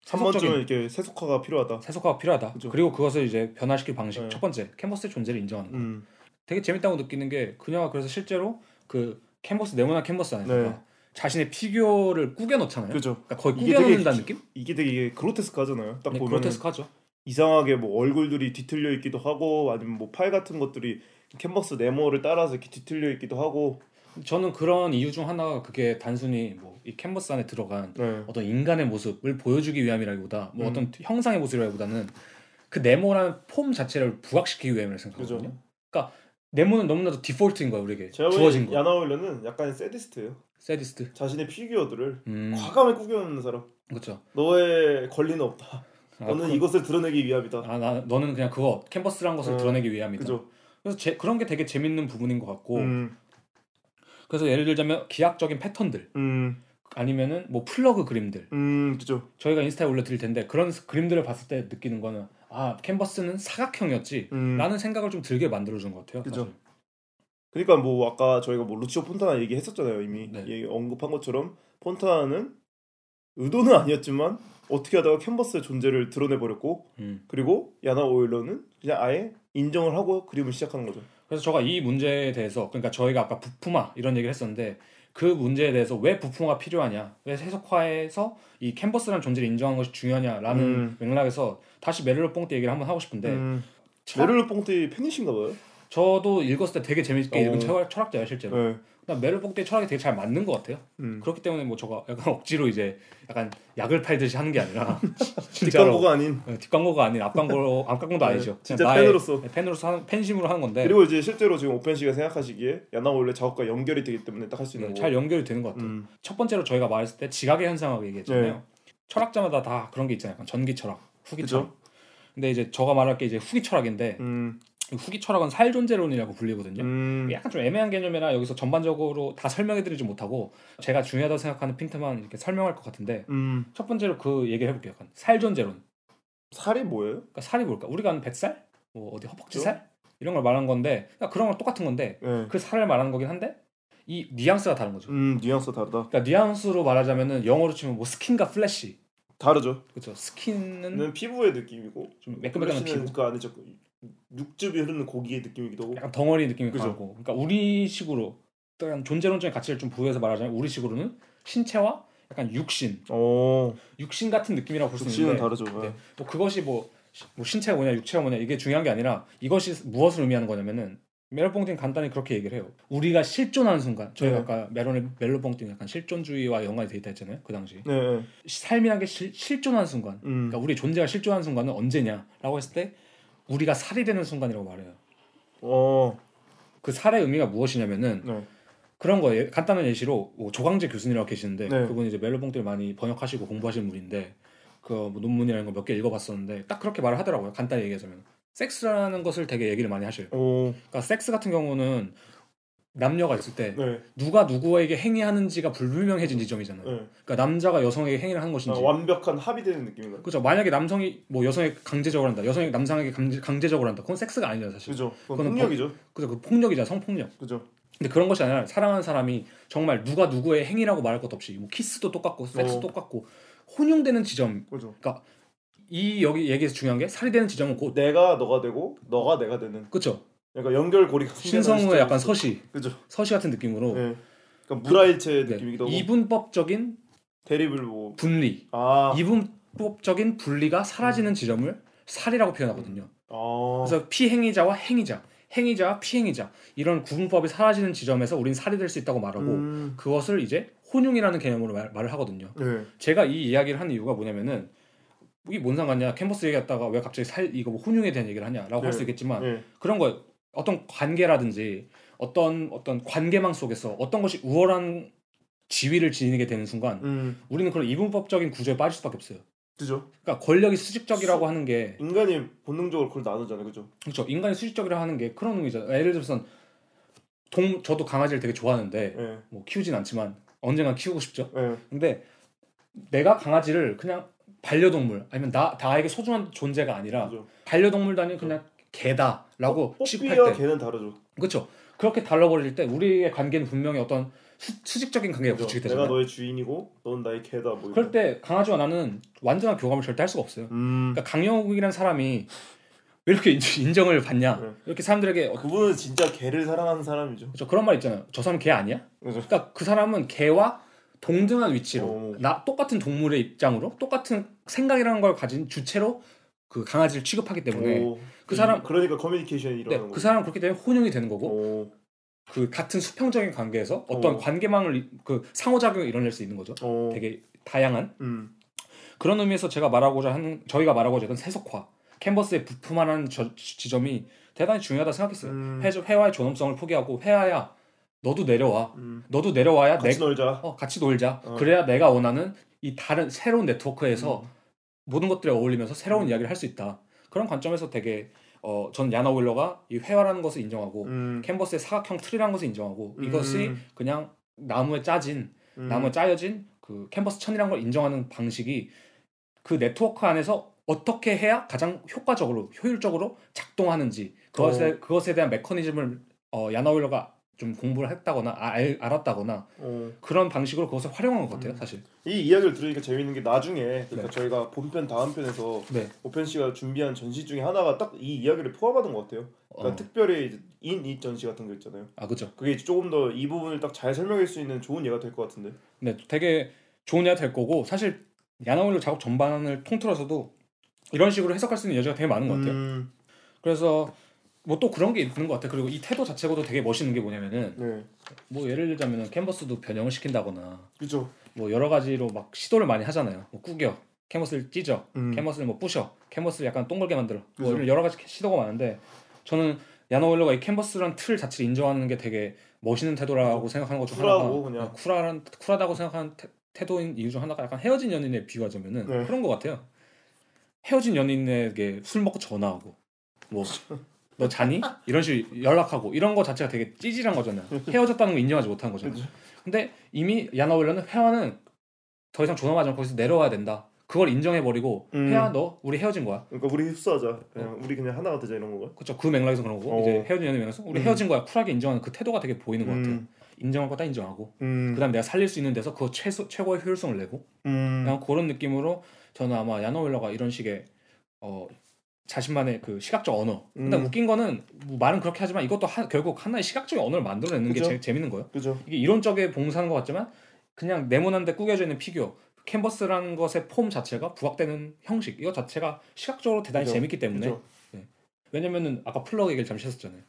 한 번쯤은 이렇게 세속화가 필요하다. 세속화가 필요하다. 그죠. 그리고 그것을 이제 변화시킬 방식 네. 첫 번째 캔버스의 존재를 인정하는 거. 음. 되게 재밌다고 느끼는 게 그녀가 그래서 실제로 그 캔버스 네모난 캔버스 안에서 네. 자신의 피규어를 꾸겨 넣잖아요. 그죠. 그러니까 거의 꾸겨 넣는다는 기- 느낌? 이게 되게 그로테스크하잖아요. 딱 네, 보면 그로테스크하죠. 이상하게 뭐 얼굴들이 뒤틀려 있기도 하고 아니면 뭐 팔 같은 것들이 캔버스 네모를 따라서 이렇게 뒤틀려 있기도 하고. 저는 그런 이유 중 하나가 그게 단순히 뭐 이 캔버스 안에 들어간 네. 어떤 인간의 모습을 보여주기 위함이라기보다 뭐 음. 어떤 형상의 모습이라기보다는 그 네모라는 폼 자체를 부각시키기 위함이라고 그죠. 생각하거든요. 네모는 너무나도 디폴트인 거야 우리에게 주어진 거. 야나 오일러는 약간 세디스트예요. 세디스트. 자신의 피규어들을 음, 과감하게 꾸겨놓는 사람. 그렇죠. 너의 권리는 없다. 아, 너는 그- 이것을 드러내기 위함이다. 아, 나 너는 그냥 그거 캔버스란 것을 어, 드러내기 위함이다. 그죠. 그래서 제, 그런 게 되게 재밌는 부분인 것 같고. 음, 그래서 예를 들자면 기하적인 패턴들 음, 아니면은 뭐 플러그 그림들 음, 그죠. 저희가 인스타에 올려드릴 텐데 그런 스- 그림들을 봤을 때 느끼는 거는 아 캔버스는 사각형이었지 음. 라는 생각을 좀 들게 만들어준 것 같아요. 그죠. 그러니까 뭐 아까 저희가 뭐 루치오 폰타나 얘기했었잖아요 이미 네. 얘기 언급한 것처럼 폰타나는 의도는 아니었지만 어떻게 하다가 캔버스의 존재를 드러내 버렸고 음. 그리고 야나 오일러는 그냥 아예 인정을 하고 그림을 시작하는 거죠. 그래서 제가 이 문제에 대해서 그러니까 저희가 아까 부품화 이런 얘기를 했었는데 그 문제에 대해서 왜 부품화가 필요하냐 왜 세속화에서 이 캔버스라는 존재를 인정하는 것이 중요하냐라는 음. 맥락에서 다시 메르로 뽕때 얘기를 한번 하고 싶은데 음, 참- 메르르 뽕띠 팬이신가 봐요. 저도 읽었을 때 되게 재밌게 어. 읽은 철학, 철학자예요 실제로 네. 나 메르봉대 철학이 되게 잘 맞는 것 같아요. 음. 그렇기 때문에 뭐 저가 약간 억지로 이제 약간 약을 팔듯이 하는 게 아니라 뒷광고가 아닌 어, 뒷광고가 아닌 앞광고 앞광고도 네, 아니죠. 진짜 팬으로서. 네, 팬으로서 하는, 팬심으로 하는 건데 그리고 이제 실제로 지금 오펜 씨가 생각하시기에 야나 오일러 작업과 연결이 되기 때문에 딱 할 수 있는 네. 잘 연결이 되는 것 같아요. 음. 첫 번째로 저희가 말했을 때 지각의 현상하고 얘기했잖아요. 네. 철학자마다 다 그런 게 있잖아요. 약간 전기 철학, 후기? 철학. 근데 이제 저가 말할 게 이제 후기 철학인데 음. 이 후기 철학은 살 존재론이라고 불리거든요. 음. 약간 좀 애매한 개념이라 여기서 전반적으로 다 설명해드리지 못하고 제가 중요하다고 생각하는 핀트만 이렇게 설명할 것 같은데 음. 첫 번째로 그 얘기를 해볼게요. 약간 살 존재론. 살이 뭐예요? 그러니까 살이 뭘까? 우리가 아는 뱃살, 뭐 어디 허벅지 살 이런 걸 말하는 건데 그러니까 그런 건 똑같은 건데 네. 그 살을 말하는 거긴 한데 이 뉘앙스가 다른 거죠. 음, 뉘앙스 다르다. 그러니까 뉘앙스로 말하자면은 영어로 치면 뭐 skin과 flesh, 다르죠. 그렇죠. 스킨은 는 피부의 느낌이고 좀 매끈매끈한 피부, 그 안에 저 육즙이 흐르는 고기의 느낌이기도 하고. 약간 덩어리 느낌이 그죠. 강하고. 그러니까 우리식으로 약간 존재론적인 가치를 좀 부여해서 말하자면 우리식으로는 신체와 약간 육신, 어, 육신 같은 느낌이라고 볼 수 육신은 있는데 다르죠. 네. 뭐 그것이 뭐, 시- 뭐 신체가 뭐냐 육체가 뭐냐 이게 중요한 게 아니라 이것이 무엇을 의미하는 거냐면은 멜로봉틴 간단히 그렇게 얘기를 해요. 우리가 실존하는 순간 저희가 네. 아까 메론의 멜로봉틴 약간 실존주의와 연관이 돼 있다 했잖아요. 그 당시 네. 네. 삶이란 게 실, 실존하는 순간, 음. 그러니까 우리 존재가 실존하는 순간은 언제냐라고 했을 때 우리가 살이 되는 순간이라고 말해요. 어. 그 살의 의미가 무엇이냐면은 네. 그런 거예요. 간단한 예시로 뭐 조광재 교수님이라고 계시는데 네. 그분 이제 멜로봉들 많이 번역하시고 공부하시는 분인데 그 뭐 논문이라는 거 몇 개 읽어봤었는데 딱 그렇게 말을 하더라고요. 간단히 얘기하자면 섹스라는 것을 되게 얘기를 많이 하셔요. 오. 그러니까 섹스 같은 경우는 남녀가 있을 때 네. 누가 누구에게 행위하는지가 불분명해진 지점이잖아요. 네. 그러니까 남자가 여성에게 행위를 하는 아, 것인지 완벽한 합의되는 느낌인가요? 그죠 만약에 남성이 뭐 여성에게 강제적으로 한다 여성이 남성에게 강제, 강제적으로 한다 그건 섹스가 아니잖아요 사실 그죠. 그건 폭력이죠. 그죠 그 폭력이자 성폭력 그죠. 근데 그런 것이 아니라 사랑하는 사람이 정말 누가 누구의 행위라고 말할 것 없이 뭐 키스도 똑같고 섹스 어. 똑같고 혼용되는 지점 그죠. 이 여기 얘기에서 중요한 게 살이 되는 지점은 곧 내가 너가 되고 너가 내가 되는. 그쵸 그러니까 연결고리가 신성우의 약간. 서시 그죠. 서시 같은 느낌으로 네. 그러니까 물화일체 네, 느낌이기도 하고 이분법적인 대립을 뭐 분리 아. 이분법적인 분리가 사라지는 지점을 살이라고 표현하거든요 아. 그래서 피행위자와 행위자 행위자와 피행위자 이런 구분법이 사라지는 지점에서 우린 살이 될 수 있다고 말하고 음. 그것을 이제 혼용이라는 개념으로 말, 말을 하거든요. 네. 제가 이 이야기를 하는 이유가 뭐냐면은 이게 뭔 상관이야? 캔버스 얘기했다가 왜 갑자기 살 이거 뭐 혼용에 대한 얘기를 하냐라고 할수 네. 있겠지만 네. 그런 거 어떤 관계라든지 어떤 어떤 관계망 속에서 어떤 것이 우월한 지위를 지니게 되는 순간 음. 우리는 그런 이분법적인 구조에 빠질 수밖에 없어요. 그죠. 그러니까 권력이 수직적이라고 하는 게 인간이 본능적으로 그걸 나누잖아요. 그죠. 그렇죠. 인간이 수직적이라고 하는 게 그런 의미죠. 예를 들어서 동 저도 강아지를 되게 좋아하는데 네. 뭐 키우진 않지만 언젠간 키우고 싶죠. 네. 근데 내가 강아지를 그냥 반려동물 아니면 나 나에게 소중한 존재가 아니라 그죠. 반려동물도 아닌 그냥 개다라고 취급할 뽀삐와 때 개는 다르죠. 그렇죠. 그렇게 달라버릴 때 우리의 관계는 분명히 어떤 수, 수직적인 관계가 그죠. 구축이 내가 되잖아요. 너의 주인이고 넌 나의 개다. 뭐 그럴 이런. 때 강아지와 나는 완전한 교감을 절대 할 수가 없어요. 음. 그러니까 강영욱이라는 사람이 왜 이렇게 인- 인정을 받냐? 네. 이렇게 사람들에게 어, 그분은 진짜 개를 사랑하는 사람이죠. 그렇죠. 그런 말 있잖아요. 저 사람 개 아니야? 그죠. 그러니까 그 사람은 개와 동등한 위치로 어. 나 똑같은 동물의 입장으로 똑같은 생각이라는 걸 가진 주체로 그 강아지를 취급하기 때문에 오. 그 사람- 그러니까 커뮤니케이션이 네, 일어나는 그 거죠. 사람은 그렇기 때문에 혼용이 되는 거고 오. 그 같은 수평적인 관계에서 어떤 어. 관계망을 이- 그 상호작용이 일어날 수 있는 거죠. 오. 되게 다양한 음. 그런 의미에서 제가 말하고자 하는 저희가 말하고자 했던 세속화 캔버스의 부품화라는 저- 지점이 대단히 중요하다 생각했어요. 음. 회, 회화의 존엄성을 포기하고 회화야 너도 내려와 음. 너도 내려와야 내 같이 놀자. 어, 같이 놀자. 어. 그래야 내가 원하는 이 다른 새로운 네트워크에서 음. 모든 것들이 어울리면서 새로운 이야기를 할 수 있다. 그런 관점에서 되게 어, 전 야나 윌러가 이 회화라는 것을 인정하고 음. 캔버스의 사각형 틀이라는 것을 인정하고 이것이 음. 그냥 나무에 짜진 음. 나무에 짜여진 그 캔버스 천이라는 걸 인정하는 방식이 그 네트워크 안에서 어떻게 해야 가장 효과적으로 효율적으로 작동하는지 그것에 그것에 대한 메커니즘을 어, 야나 윌러가 좀 공부를 했다거나 아, 알, 알았다거나 어. 그런 방식으로 그것을 활용한 것 음. 같아요, 사실. 이 이야기를 들으니까 재밌는 게 나중에 그러니까 네. 저희가 본편 다음 편에서 네. 오편 씨가 준비한 전시 중에 하나가 딱 이 이야기를 포함하는 것 같아요. 그러니까 어. 특별히 인잇 전시 같은 거 있잖아요. 아, 그죠. 그게 조금 더 이 부분을 딱 잘 설명할 수 있는 좋은 예가 될 것 같은데. 네, 되게 좋은 예가 될 거고 사실 야나올로 작업 전반을 통틀어서도 이런 식으로 해석할 수 있는 여지가 되게 많은 것 같아요. 음, 그래서 뭐 또 그런 게 있는 것 같아요. 그리고 이 태도 자체고도 되게 멋있는 게 뭐냐면은 네, 뭐 예를 들자면은 캔버스도 변형을 시킨다거나 그죠. 뭐 여러 가지로 막 시도를 많이 하잖아요. 뭐 꾸겨, 캔버스를 찢어, 음. 캔버스를 뭐 부셔, 캔버스를 약간 동글게 만들어. 뭐 그죠. 이런 여러 가지 시도가 많은데 저는 야노웰러가 이 캔버스란 틀 자체를 인정하는 게 되게 멋있는 태도라고 생각하는 것중 쿨하고 하나가 그냥. 네, 쿨한 쿨하다고 생각하는 태, 태도인 이유 중 하나가 약간 헤어진 연인에 비유하자면은 네. 그런 것 같아요. 헤어진 연인에게 술 먹고 전화하고 뭐 너 자니? 이런 식으로 연락하고 이런 거 자체가 되게 찌질한 거잖아요. 헤어졌다는 거 인정하지 못한 거잖아요. 그죠. 근데 이미 야나웰러는 회화는 더 이상 존엄하지 않고 거기서 내려와야 된다. 그걸 인정해버리고 음. 회화 너 우리 헤어진 거야. 그러니까 우리 흡수하자. 그냥 우리 그냥 하나가 되자 이런 건가요? 그렇죠. 그 맥락에서 그런 거고 어. 이제 헤어진 연인 면에서 우리 음. 헤어진 거야. 쿨하게 인정하는 그 태도가 되게 보이는 것 같아요. 음, 인정할 거 다 인정하고 음, 그다음 내가 살릴 수 있는 데서 그 최소 최고의 효율성을 내고 음, 그냥 그런 느낌으로 저는 아마 야나 오일러가 이런 식의 어 자신만의 그 시각적 언어. 근데 음. 웃긴 거는 뭐 말은 그렇게 하지만 이것도 하- 결국 하나의 시각적인 언어를 만들어내는 그죠. 게 제, 재밌는 거예요. 그죠. 이게 이론적에 봉사하는 것 같지만 그냥 네모난데 꾸겨져 있는 피규어 캔버스라는 것의 폼 자체가 부각되는 형식 이거 자체가 시각적으로 대단히 그죠. 재밌기 때문에 그죠. 왜냐면은 아까 플러그 얘기를 잠시 했었잖아요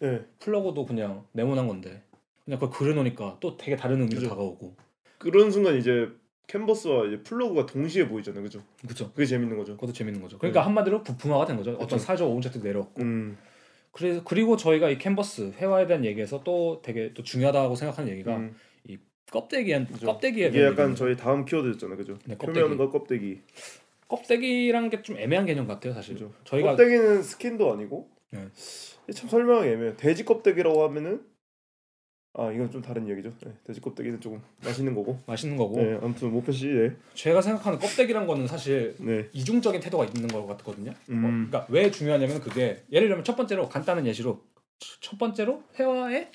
네, 플러그도 그냥 네모난 건데 그냥 그걸 그려놓으니까 또 되게 다른 의미로. 다가오고 그런 순간 이제 캔버스와 이제 플러그가 동시에 보이잖아요. 그죠. 그죠 그게 재밌는 거죠. 그것도 재밌는 거죠 그러니까 한마디로 부품화가 된 거죠 어떤 그죠. 사회적 object 내려왔고 음, 그래서 그리고 저희가 이 캔버스 회화에 대한 얘기에서 또 되게 또 중요하다고 생각하는 얘기가 음, 껍데기한 그죠. 껍데기에 이게 약간 얘기입니다. 저희 다음 키워드였잖아요, 그죠? 네, 껍데기. 표면과 껍데기. 껍데기라는 게 좀 애매한 개념 같아요, 사실. 그죠. 저희가 껍데기는 skin도 아니고 네. 참 설명하기 애매해요. 돼지 껍데기라고 하면은 아 이건 좀 다른 얘기죠. 네, 돼지 껍데기는 조금 맛있는 거고. 맛있는 거고 네, 아무튼 모페 씨, 네, 제가 생각하는 껍데기란 거는 사실 네, 이중적인 태도가 있는 것 같거든요. 음. 어, 그러니까 왜 중요하냐면 그게 예를 들면 첫 번째로 간단한 예시로 첫 번째로 회화에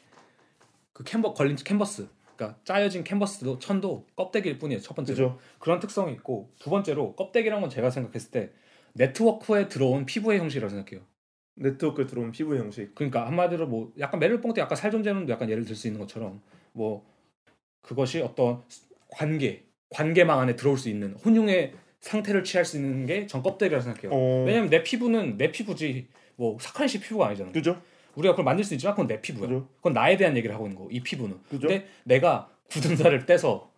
그 캔버 걸린 캔버스 그러니까 짜여진 캔버스도 천도 껍데기일 뿐이에요. 첫 번째로 그죠. 그런 특성이 있고 두 번째로 껍데기란 건 제가 생각했을 때 네트워크에 들어온 피부의 형식이라고 생각해요. 네트워크에 들어온 피부 형식. 그러니까 한마디로 뭐 약간 메릴봉 때 약간 살 존재는 약간 예를 들 수 있는 것처럼 뭐 그것이 어떤 관계 관계망 안에 들어올 수 있는 혼용의 상태를 취할 수 있는 게 전 껍데기라고 생각해요. 어, 왜냐면 내 피부는 내 피부지 뭐 사카린 씨 피부가 아니잖아. 그죠, 우리가 그걸 만들 수 있지만 그건 내 피부야. 그죠, 그건 나에 대한 얘기를 하고 있는 거. 이 피부는. 그죠. 근데 내가 굳은 살을 떼서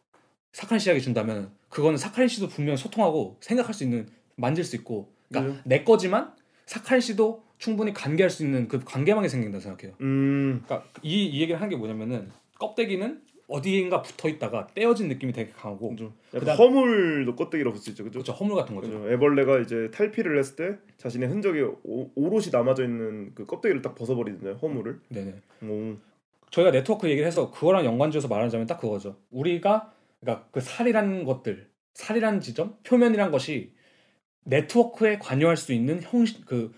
사카린 씨에게 준다면 그거는 사카린 씨도 분명히 소통하고 생각할 수 있는 만질 수 있고 그러니까 그죠. 내 거지만 사카린 씨도 충분히 관계할 수 있는 그 관계망이 생긴다 생각해요. 음, 그러니까 이, 이 얘기를 한 게 뭐냐면은 껍데기는 어디인가 붙어 있다가 떼어진 느낌이 되게 강하고 그죠. 그다음- 허물도 껍데기라고 볼 수 있죠, 그죠. 그렇죠 허물 같은 거죠. 그죠. 애벌레가 이제 탈피를 했을 때 자신의 흔적이 오, 오롯이 남아져 있는 그 껍데기를 딱 벗어버리잖아요, 허물을. 네네. 오, 저희가 네트워크 얘기를 해서 그거랑 연관지어서 말하자면 딱 그거죠. 우리가 그러니까 그 살이라는 것들, 살이라는 지점, 표면이란 것이 네트워크에 관여할 수 있는 형식 그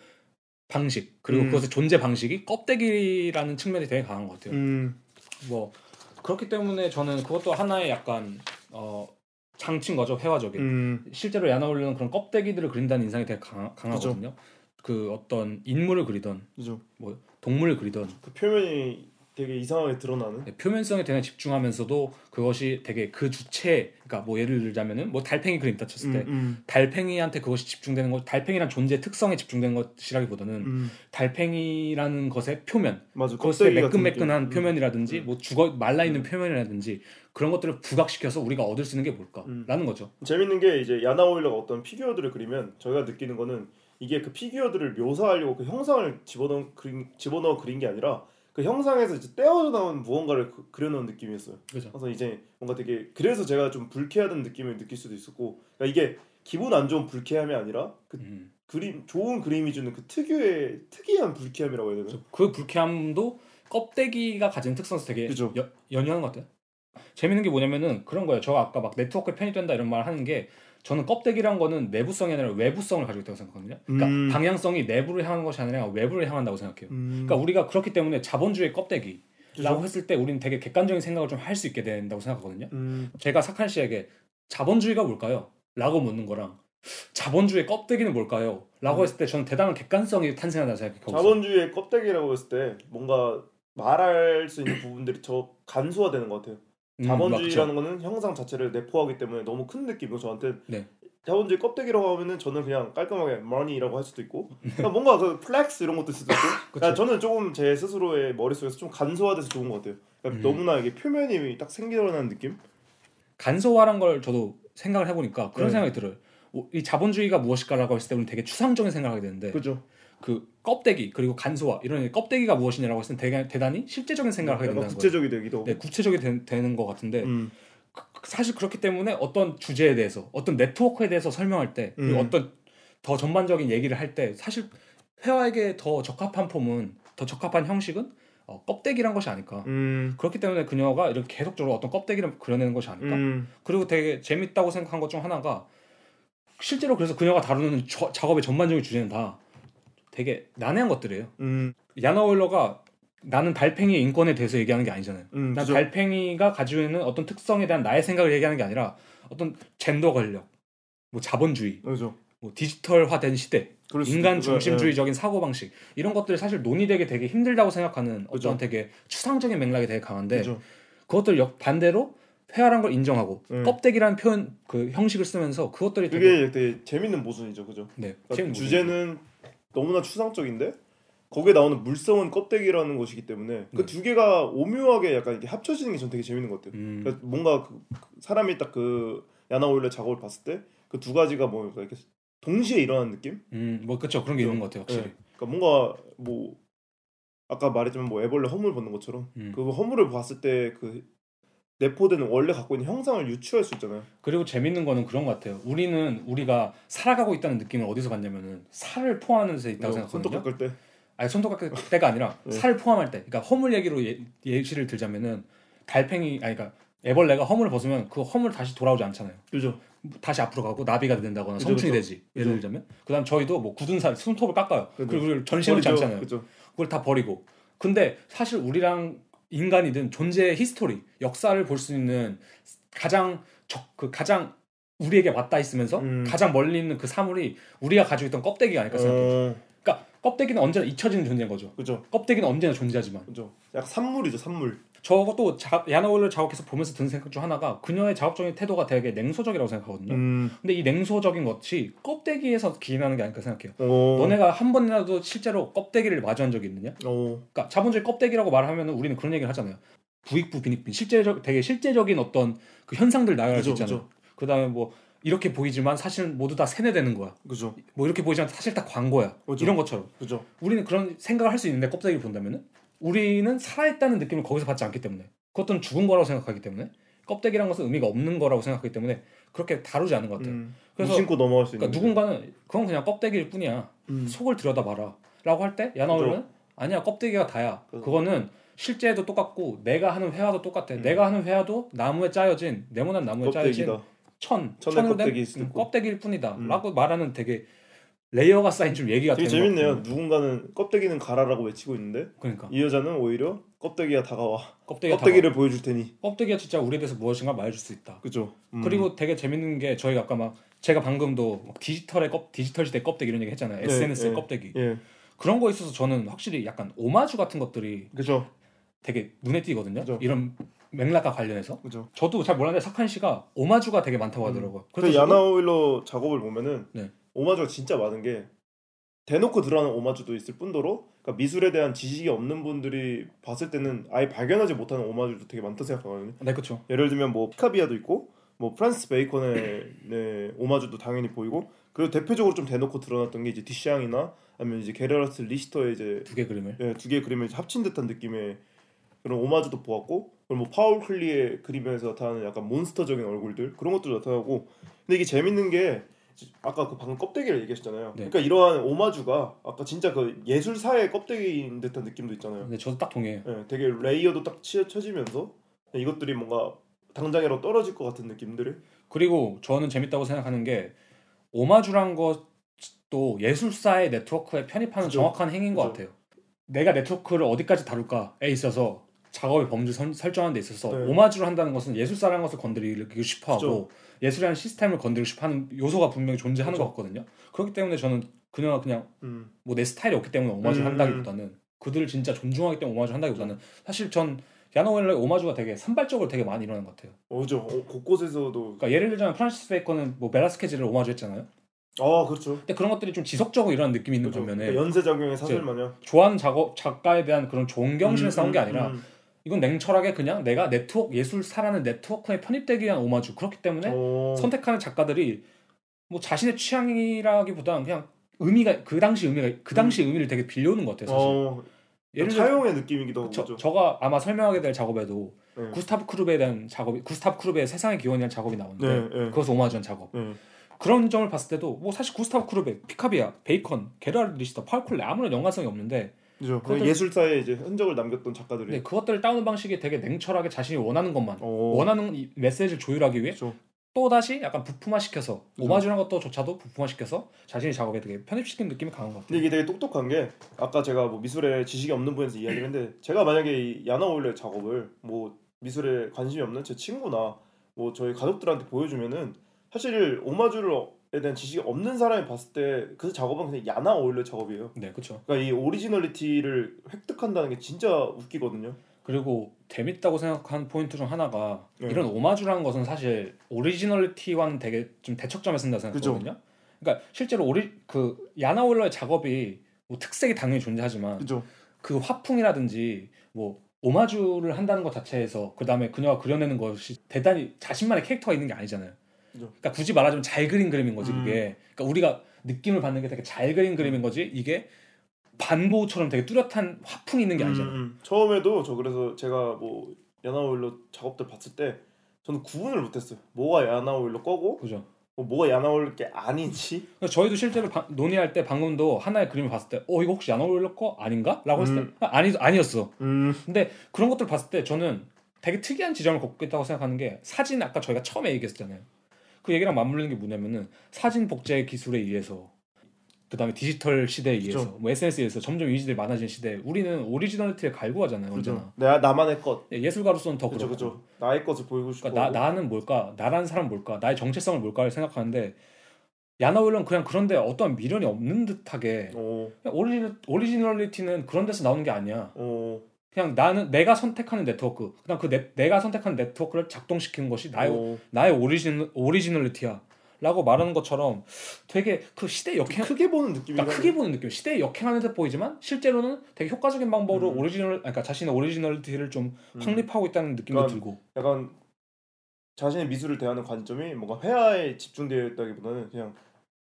방식 그리고 음. 그것의 존재 방식이 껍데기라는 측면이 되게 강한 것 같아요. 음, 뭐 그렇기 때문에 저는 그것도 하나의 약간 어 장치인 거죠 회화적인. 음, 실제로 야나올리는 그런 껍데기들을 그린다는 인상이 되게 강, 강하거든요. 그 어떤 인물을 그리던 그죠. 동물을 그리던 그 표면이 되게 이상하게 드러나는. 네, 표면성에 되게 집중하면서도 그것이 되게 그 주체 그러니까 뭐 예를 들자면은 뭐 달팽이 그림 다 쳤을 때 음, 음, 달팽이한테 그것이 집중되는 것 달팽이란 존재 특성에 집중되는 것이라기보다는 음, 달팽이라는 것의 표면 맞아. 그것의 매끈매끈한. 표면이라든지 음. 뭐 죽어 말라 있는 표면이라든지 그런 것들을 부각시켜서 우리가 얻을 수 있는 게 뭘까라는 음. 거죠. 재밌는 게 이제 야나 오일러가 어떤 피규어들을 그리면 저희가 느끼는 거는 이게 그 피규어들을 묘사하려고 그 형상을 집어넣은 그린, 집어넣어 그린 게 아니라 그 형상에서 이제 떼어져 나온 무언가를 그, 그려놓은 느낌이었어요. 그죠. 그래서 이제 뭔가 되게 그래서 제가 좀 불쾌하다는 느낌을 느낄 수도 있었고 그러니까 이게 기분 안 좋은 불쾌함이 아니라 그 음. 그림 좋은 그림이 주는 그 특유의 특이한 불쾌함이라고 해야 되나? 그 불쾌함도 껍데기가 가진 특성에서 되게 그죠. 여- 연유하는 것 같아요. 재밌는 게 뭐냐면은 그런 거예요. 제가 아까 막 네트워크에 편입된다 이런 말 하는 게 저는 껍데기란 거는 내부성이 아니라 외부성을 가지고 있다고 생각하거든요. 그러니까 음. 방향성이 내부를 향하는 것이 아니라 외부를 향한다고 생각해요. 음, 그러니까 우리가 그렇기 때문에 자본주의 껍데기 라고 그죠? 했을 때 우리는 되게 객관적인 생각을 좀 할 수 있게 된다고 생각하거든요. 음, 제가 석한 씨에게 자본주의가 뭘까요? 라고 묻는 거랑 자본주의 껍데기는 뭘까요? 라고 음. 했을 때 저는 대단한 객관성이 탄생한다고 생각해요. 자본주의의 껍데기라고 했을 때 뭔가 말할 수 있는 부분들이 저 간소화되는 것 같아요. 음, 자본주의라는 거는 형상 자체를 내포하기 때문에 너무 큰 느낌이고 저한테 네. 자본주의 껍데기라고 하면은 저는 그냥 깔끔하게 money라고 할 수도 있고 그러니까 뭔가 그 flex 이런 것도 있을 수도 있고. 그러니까 저는 조금 제 스스로의 머릿속에서 좀 간소화돼서 좋은 것 같아요. 그러니까 음. 너무나 이게 표면이 딱 생겨나는 느낌? 간소화란 걸 저도 생각을 해보니까 그런 네. 생각이 들어요. 오, 이 자본주의가 무엇일까라고 했을 때 우리는 되게 추상적인 생각을 하게 되는데 그죠? 그 껍데기 그리고 간소화 이런 껍데기가 무엇이냐라고 했을 때 대단히 실제적인 생각을 하게 된다는 거예요. 구체적이 되기도. 네, 구체적이 되, 되는 것 같은데 음, 그- 사실 그렇기 때문에 어떤 주제에 대해서 어떤 네트워크에 대해서 설명할 때 음. 어떤 더 전반적인 얘기를 할 때 사실 회화에게 더 적합한 폼은 더 적합한 형식은 어, 껍데기란 것이 아닐까. 음, 그렇기 때문에 그녀가 이렇게 계속적으로 어떤 껍데기를 그려내는 것이 아닐까. 음, 그리고 되게 재밌다고 생각한 것 중 하나가 실제로 그래서 그녀가 다루는 저- 작업의 전반적인 주제는 다 되게 난해한 것들이에요. 음, 야나 오일러가 나는 달팽이의 인권에 대해서 얘기하는 게 아니잖아요. 음, 난 그죠? 달팽이가 가지고 있는 어떤 특성에 대한 나의 생각을 얘기하는 게 아니라 어떤 젠더 권력, 뭐 자본주의, 그죠? 뭐 디지털화된 시대, 그럴 수도 인간 중심주의적인 사고 방식 이런 것들이 사실 논의되기 되게 힘들다고 생각하는 그죠. 어떤 되게 추상적인 맥락이 되게 예, 강한데 그죠? 그것들 역 반대로 회화란 걸 인정하고 음. 껍데기라는 표현 그 형식을 쓰면서 그것들이 되게 그게 되게 재밌는 모순이죠, 그죠? 네, 그러니까 재밌는 주제는 너무나 추상적인데 거기에 나오는 물성은 껍데기라는 것이기 때문에 그 네. 두 개가 오묘하게 약간 이렇게 합쳐지는 게 전 되게 재밌는 것 같아요. 음, 그러니까 뭔가 그, 그 사람이 딱 그 야나 오일러 작업을 봤을 때 그 두 가지가 뭐 이렇게 동시에 일어나는 느낌? 음, 뭐 그렇죠 그런 게. 있는 것 같아요 확실히. 네. 그러니까 뭔가 뭐 아까 말했지만 뭐 애벌레 허물 보는 것처럼 음. 그 허물을 봤을 때 그 내포되는 원래 갖고 있는 형상을 유추할 수 있잖아요. 그리고 재밌는 거는 그런 것 같아요. 우리는 우리가 살아가고 있다는 느낌을 어디서 받냐면은 살을 포함하는 데 있다고 뭐 손톱 생각하거든요. 깎을 때 아니 손톱 깎을 때가 아니라 네. 살을 포함할 때. 그러니까 허물 얘기로 예, 예시를 들자면은 달팽이 아니 그러니까 애벌레가 허물을 벗으면 그 허물 다시 돌아오지 않잖아요. 그죠? 다시 앞으로 가고 나비가 된다거나 그죠, 성충이 그죠. 되지. 예를 그죠. 들자면 그다음 저희도 뭐 굳은 살 손톱을 깎아요. 그리고. 않잖아요. 그죠? 그걸 다 버리고. 근데 사실 우리랑 인간이든 존재의 history, 역사를 볼 수 있는 가장 적, 그 가장 우리에게 맞닿아 있으면서 음. 가장 멀리 있는 그 사물이 우리가 가지고 있던 껍데기가 아닐까 생각해요. 어, 그러니까 껍데기는 언제나 잊혀지는 존재인 거죠. 그죠? 껍데기는 언제나 존재하지만 그죠? 약 산물이죠, 산물. 저것도 자, 야나 오일러 작업에서 보면서 드는 생각 중 하나가 그녀의 작업적인 태도가 되게 냉소적이라고 생각하거든요. 음. 근데 이 냉소적인 것이 껍데기에서 기인하는 게 아닐까 생각해요. 어. 너네가 한 번이라도 실제로 껍데기를 마주한 적이 있느냐? 어. 그러니까 자본주의 껍데기라고 말하면 우리는 그런 얘기를 하잖아요. 부익부 빈익빈 실제적 되게 실제적인 어떤 그 현상들 나열할 수 있잖아요. 그 다음에 뭐 이렇게 보이지만 사실은 모두 다 세뇌되는 거야. 그죠? 뭐 이렇게 보이지만 사실 다 광고야. 그죠. 이런 것처럼 그죠? 우리는 그런 생각을 할 수 있는데 껍데기를 본다면은 우리는 살아있다는 느낌을 거기서 받지 않기 때문에 그것들은 죽은 거라고 생각하기 때문에 껍데기란 것은 의미가 없는 거라고 생각하기 때문에 그렇게 다루지 않은 것 같아요. 음. 그래서 무심코 넘어갈 수 있는. 그러니까 누군가는 그건 그냥 껍데기일 뿐이야. 음. 속을 들여다봐라라고 할 때 야나올은 아니야 껍데기가 다야. 그죠. 그거는 실제도 똑같고 내가 하는 회화도 똑같아. 음. 내가 하는 회화도 나무에 짜여진 네모난 나무에 짜여진 껍데기다. 천 천의 천으로 된 껍데기일 수도 음, 뿐이다. 라고 말하는 되게 layer가 쌓인 좀 얘기가 되게 재밌네요. 누군가는 껍데기는 가라라고 외치고 있는데 그러니까 이 여자는 오히려 껍데기가 다가와. 껍데기가 껍데기를 보여줄 테니. 껍데기가 진짜 우리에 대해서 무엇인가 말해줄 수 있다. 그죠? 음. 그리고 되게 재밌는 게 저희가 아까 막 제가 방금도 막 디지털의 껍 디지털 시대 껍데기 이런 얘기 했잖아요. 네, SNS의 네. 껍데기 예. 그런 거 있어서 저는 확실히 약간 오마주 같은 것들이 그죠? 되게 눈에 띄거든요. 그죠. 이런 맥락과 관련해서 그죠? 저도 잘 몰랐는데 석한 씨가 오마주가 되게 많다고 하더라고요. 그 그래서 저도- 야나 오일러 작업을 보면은 네. 오마주가 진짜 많은 게 대놓고 드러나는 오마주도 있을 뿐더러 그러니까 미술에 대한 지식이 없는 분들이 봤을 때는 아예 발견하지 못하는 오마주도 되게 많다 생각하거든요. 네 그렇죠. 예를 들면 뭐 피카비아도 있고 뭐 프란시스 베이컨의 네, 오마주도 당연히 보이고 그리고 대표적으로 좀 대놓고 드러났던 게 이제 뒤샹이나 아니면 이제 게르하르트 리히터의 이제 두 개 그림을 예, 두 개의 그림을 합친 듯한 느낌의 그런 오마주도 보았고 그리고 뭐 파울 클레의 그림에서 나타나는 약간 monster적인 얼굴들 그런 것도 나타나고 근데 이게 재밌는 게 아까 그 방금 껍데기를 얘기하셨잖아요. 네. 그러니까 이러한 오마주가 아까 진짜 그 예술사의 껍데기인 듯한 느낌도 있잖아요. 근데 저도 딱 동의해요. 예, 되게 layer도 딱 치- 쳐지면서 이것들이 뭔가 당장이라도 떨어질 것 같은 느낌들을 그리고 저는 재밌다고 생각하는 게 오마주란 것도 예술사의 네트워크에 편입하는 그죠. 정확한 행위인 것 그죠. 같아요. 내가 네트워크를 어디까지 다룰까에 있어서 작업의 범주 선- 설정하는 데 있어서 네. 오마주를 한다는 것은 예술사라는 것을 건드리고 싶어하고 그죠. 예술이라는 시스템을 건드리고 싶어하는 요소가 분명히 존재하는 그죠. 것 같거든요. 그렇기 때문에 저는 그녀가 그냥 음, 뭐 내 스타일이 없기 때문에 오마주를 음. 한다기보다는 그들을 진짜 존중하기 때문에 오마주 한다기보다는 사실 전 야나 오일러의 오마주가 되게 산발적으로 되게 많이 일어나는 것 같아요. 어죠 어, 곳곳에서도 그러니까 예를 들자면 프란시스 베이컨은 뭐 벨라스케스를 오마주했잖아요. 아 그렇죠. 근데 그런 것들이 좀 지속적으로 일어나는 느낌이 있는 그렇죠. 반면에 그러니까 연쇄 작용의 사슬 마냥 좋아하는 작업 작가에 대한 그런 존경심에 싸운 게 아니라 음, 이건 냉철하게 그냥 내가 네트워크 예술사라는 네트워크에 편입되기 위한 오마주 그렇기 때문에 어, 선택하는 작가들이 뭐 자신의 취향이라기보다는 그냥 의미가 그 당시 의미가 그 당시 의미를 되게 빌려오는 것 같아요 사실 어, 예를 들어 차용의 느낌이기도 하고. 저가 아마 설명하게 될 작업에도 네. 구스타브 쿠르베에 대한 작업이 구스타브 쿠르베의 세상의 기원이라는 작업이 나오는데 네, 네. 그것을 오마주한 작업 네. 그런 점을 봤을 때도 뭐 사실 구스타브 쿠르베, 피카비아, 베이컨, 게르하르트 리히터, 파울 클레 아무런 연관성이 없는데 그죠. 그것들- 예술사에 이제 흔적을 남겼던 작가들이 근데 그것들을 따오는 방식이 되게 냉철하게 자신이 원하는 것만 어, 원하는 이 메시지를 조율하기 위해 그죠. 또 다시 약간 부품화시켜서 그죠. 오마주라는 것도 조차도 부품화시켜서 자신의 작업에 되게 편입시키는 느낌이 강한 것 같아요. 근데 이게 되게 똑똑한 게 아까 제가 뭐 미술에 지식이 없는 분에서 이야기를 했는데 제가 만약에 이 야나 오일러의 작업을 뭐 미술에 관심이 없는 제 친구나 뭐 저희 가족들한테 보여주면은 사실 오마주에 대한 지식이 없는 사람이 봤을 때 그 작업은 그냥 야나 오일러의 작업이에요. 네, 그렇죠. 그러니까 이 originality를 획득한다는 게 진짜 웃기거든요. 그리고 재밌다고 생각한 포인트 중 하나가 네. 이런 오마주라는 것은 사실 originality와는 되게 좀 대척점에 선다 생각하거든요. 그러니까 실제로 오리 그 야나 오일러의 작업이 뭐 특색이 당연히 존재하지만 그죠. 그 화풍이라든지 뭐 오마주를 한다는 것 자체에서 그 다음에 그녀가 그려내는 것이 대단히 자신만의 캐릭터가 있는 게 아니잖아요. 그러니까 굳이 말하자면 잘 그린 그림인 거지 음. 그게. 그러니까 우리가 느낌을 받는 게 되게 잘 그린 그림인 거지 이게 반보처럼 되게 뚜렷한 화풍이 있는 게 아니잖아. 음, 음. 처음에도 저 그래서 제가 뭐 야나오일로 작업들 봤을 때 저는 구분을 못했어요. 뭐가 야나오일로 거고 그죠? 뭐 뭐가 야나오일 게 아닌지. 그래서 저희도 실제로 바- 논의할 때 방금도 하나의 그림을 봤을 때, 어 이거 혹시 야나올러 거 아닌가? 라고 했을 음. 때 아, 아니 아니었어. 음. 근데 그런 것들 봤을 때 저는 되게 특이한 지점을 걷고 있다고 생각하는 게 사진 아까 저희가 처음에 얘기했잖아요. 그 얘기랑 맞물리는 게 뭐냐면은 사진 복제 기술에 의해서 그다음에 디지털 시대에 의해서 그죠. 뭐 SNS에 의해서 점점 이미지들이 많아진 시대에 우리는 originality를 갈구하잖아요. 언제나. 그죠. 내가 나만의 것. 예, 예술가로서는 더 그죠 그렇고. 그죠. 나의 것을 보이고 싶고. 그러니까 나, 나는 뭘까? 나라는 사람 뭘까? 나의 정체성을 뭘까를 생각하는데 야나 오일러는 그냥 그런 데 어떠한 미련이 없는 듯하게 오. 그냥 original, originality는 그런 데서 나오는 게 아니야. 오. 그냥 나는 내가 선택하는 네트워크, 그냥 그 내, 내가 선택한 네트워크를 작동시키는 것이 나의 오. 나의 original originality야. 라고 말하는 것처럼 되게 그 시대 역행 크게 보는 느낌이. 그러니까 크게 보는 느낌. 시대에 역행하는 듯 보이지만 실제로는 되게 효과적인 방법으로 음. 오리지널 그러니까 자신의 originality를 좀 음. 확립하고 있다는 느낌도 그러니까 들고. 약간 자신의 미술을 대하는 관점이 뭔가 회화에 집중되어 있다기보다는 그냥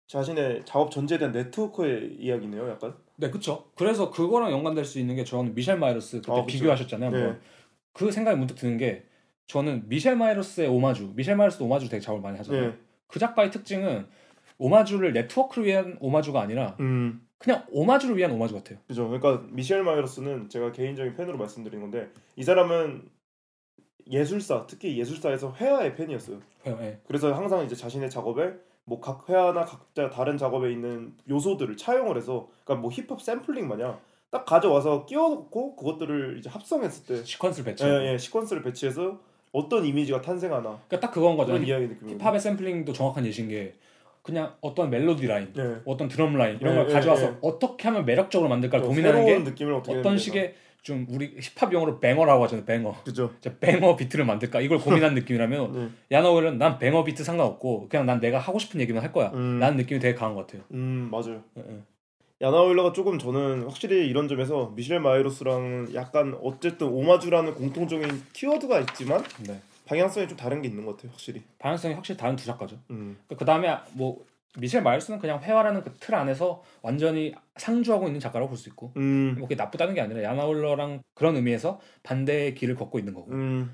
자신의 작업 전체에 대한 네트워크의 이야기네요. 약간. 네, 그렇죠. 그래서 그거랑 연관될 수 있는 게 저는 미셸 마이러스 그때 아. 비교하셨잖아요. 네. 한번. 그 생각이 문득 드는 게 저는 미셸 마이러스의 오마주, 미셸 마이러스 오마주 되게 작업을 많이 하잖아요. 네. 그 작가의 특징은 오마주를 네트워크를 위한 오마주가 아니라 음. 그냥 오마주를 위한 오마주 같아요. 그죠. 그러니까 미셸 마이러스는 제가 개인적인 팬으로 말씀드린 건데 이 사람은 예술사, 특히 예술사에서 회화의 팬이었어요. 네. 그래서 항상 이제 자신의 작업에 뭐 각 회화나 각자 다른 작업에 있는 요소들을 차용을 해서 그러니까 뭐 힙합 샘플링 마냥 딱 가져와서 끼워놓고 그것들을 이제 합성했을 때 시퀀스를 배치. 예, 예, 시퀀스를 배치해서 어떤 이미지가 탄생하나 그러니까 딱 그건 거죠. 그런 이야기 느낌이에요. 힙합의 샘플링도 정확한 예시인 게 그냥 어떤 멜로디 라인, 예. 어떤 드럼 라인 이런 네, 걸 네, 가져와서 네. 어떻게 하면 매력적으로 만들까를 또 고민하는 게 어떤 식의 좀 우리 힙합 용어로 banger라고 하잖아요. banger. 그죠. banger 비트를 만들까 이걸 고민한 느낌이라면 네. 야나 오일러는 난 banger 비트 상관없고 그냥 난 내가 하고 싶은 얘기만 할 거야. 음, 라는 느낌이 되게 강한 것 같아요. 음 맞아요. 예, 예. 야나 오일러가 조금 저는 확실히 이런 점에서 미셸 마이러스랑 약간 어쨌든 오마주라는 공통적인 키워드가 있지만 네. 방향성이 좀 다른 게 있는 것 같아요, 확실히. 방향성이 확실히 다른 두 작가죠. 음. 그 다음에 뭐 미셸 마이러스는 그냥 회화라는 그 틀 안에서 완전히 상주하고 있는 작가라고 볼 수 있고 음. 뭐 그게 나쁘다는 게 아니라 야나 오일러랑 그런 의미에서 반대의 길을 걷고 있는 거고. 음.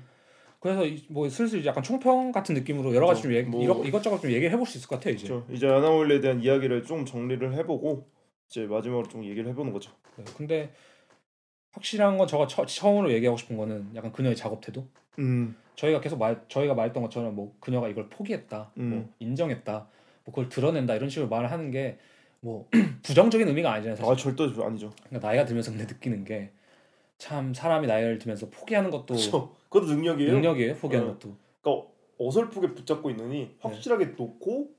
그래서 이- 뭐 슬슬 약간 총평 같은 느낌으로 여러 가지 좀 얘기, 뭐- 이것, 이것저것 좀 얘기를 해볼 수 있을 것 같아요 이제. 그렇죠. 이제 야나오일러에 대한 이야기를 좀 정리를 해보고 이제 마지막으로 좀 얘기를 해보는 거죠. 네, 근데 확실한 건 저가 처, 처음으로 얘기하고 싶은 거는 약간 그녀의 작업 태도. 음. 저희가 계속 말 저희가 말했던 것처럼 뭐 그녀가 이걸 포기했다, 음. 뭐 인정했다, 뭐 그걸 드러낸다 이런 식으로 말을 하는 게 뭐 부정적인 의미가 아니잖아요. 사실. 아 절대 아니죠. 그러니까 나이가 들면서 근데 느끼는 게 참 사람이 나이를 들면서 포기하는 것도 그렇죠. 그것도 능력이에요. 능력이에요. 포기하는 네. 것도. 그러니까 어설프게 붙잡고 있느니 확실하게 놓고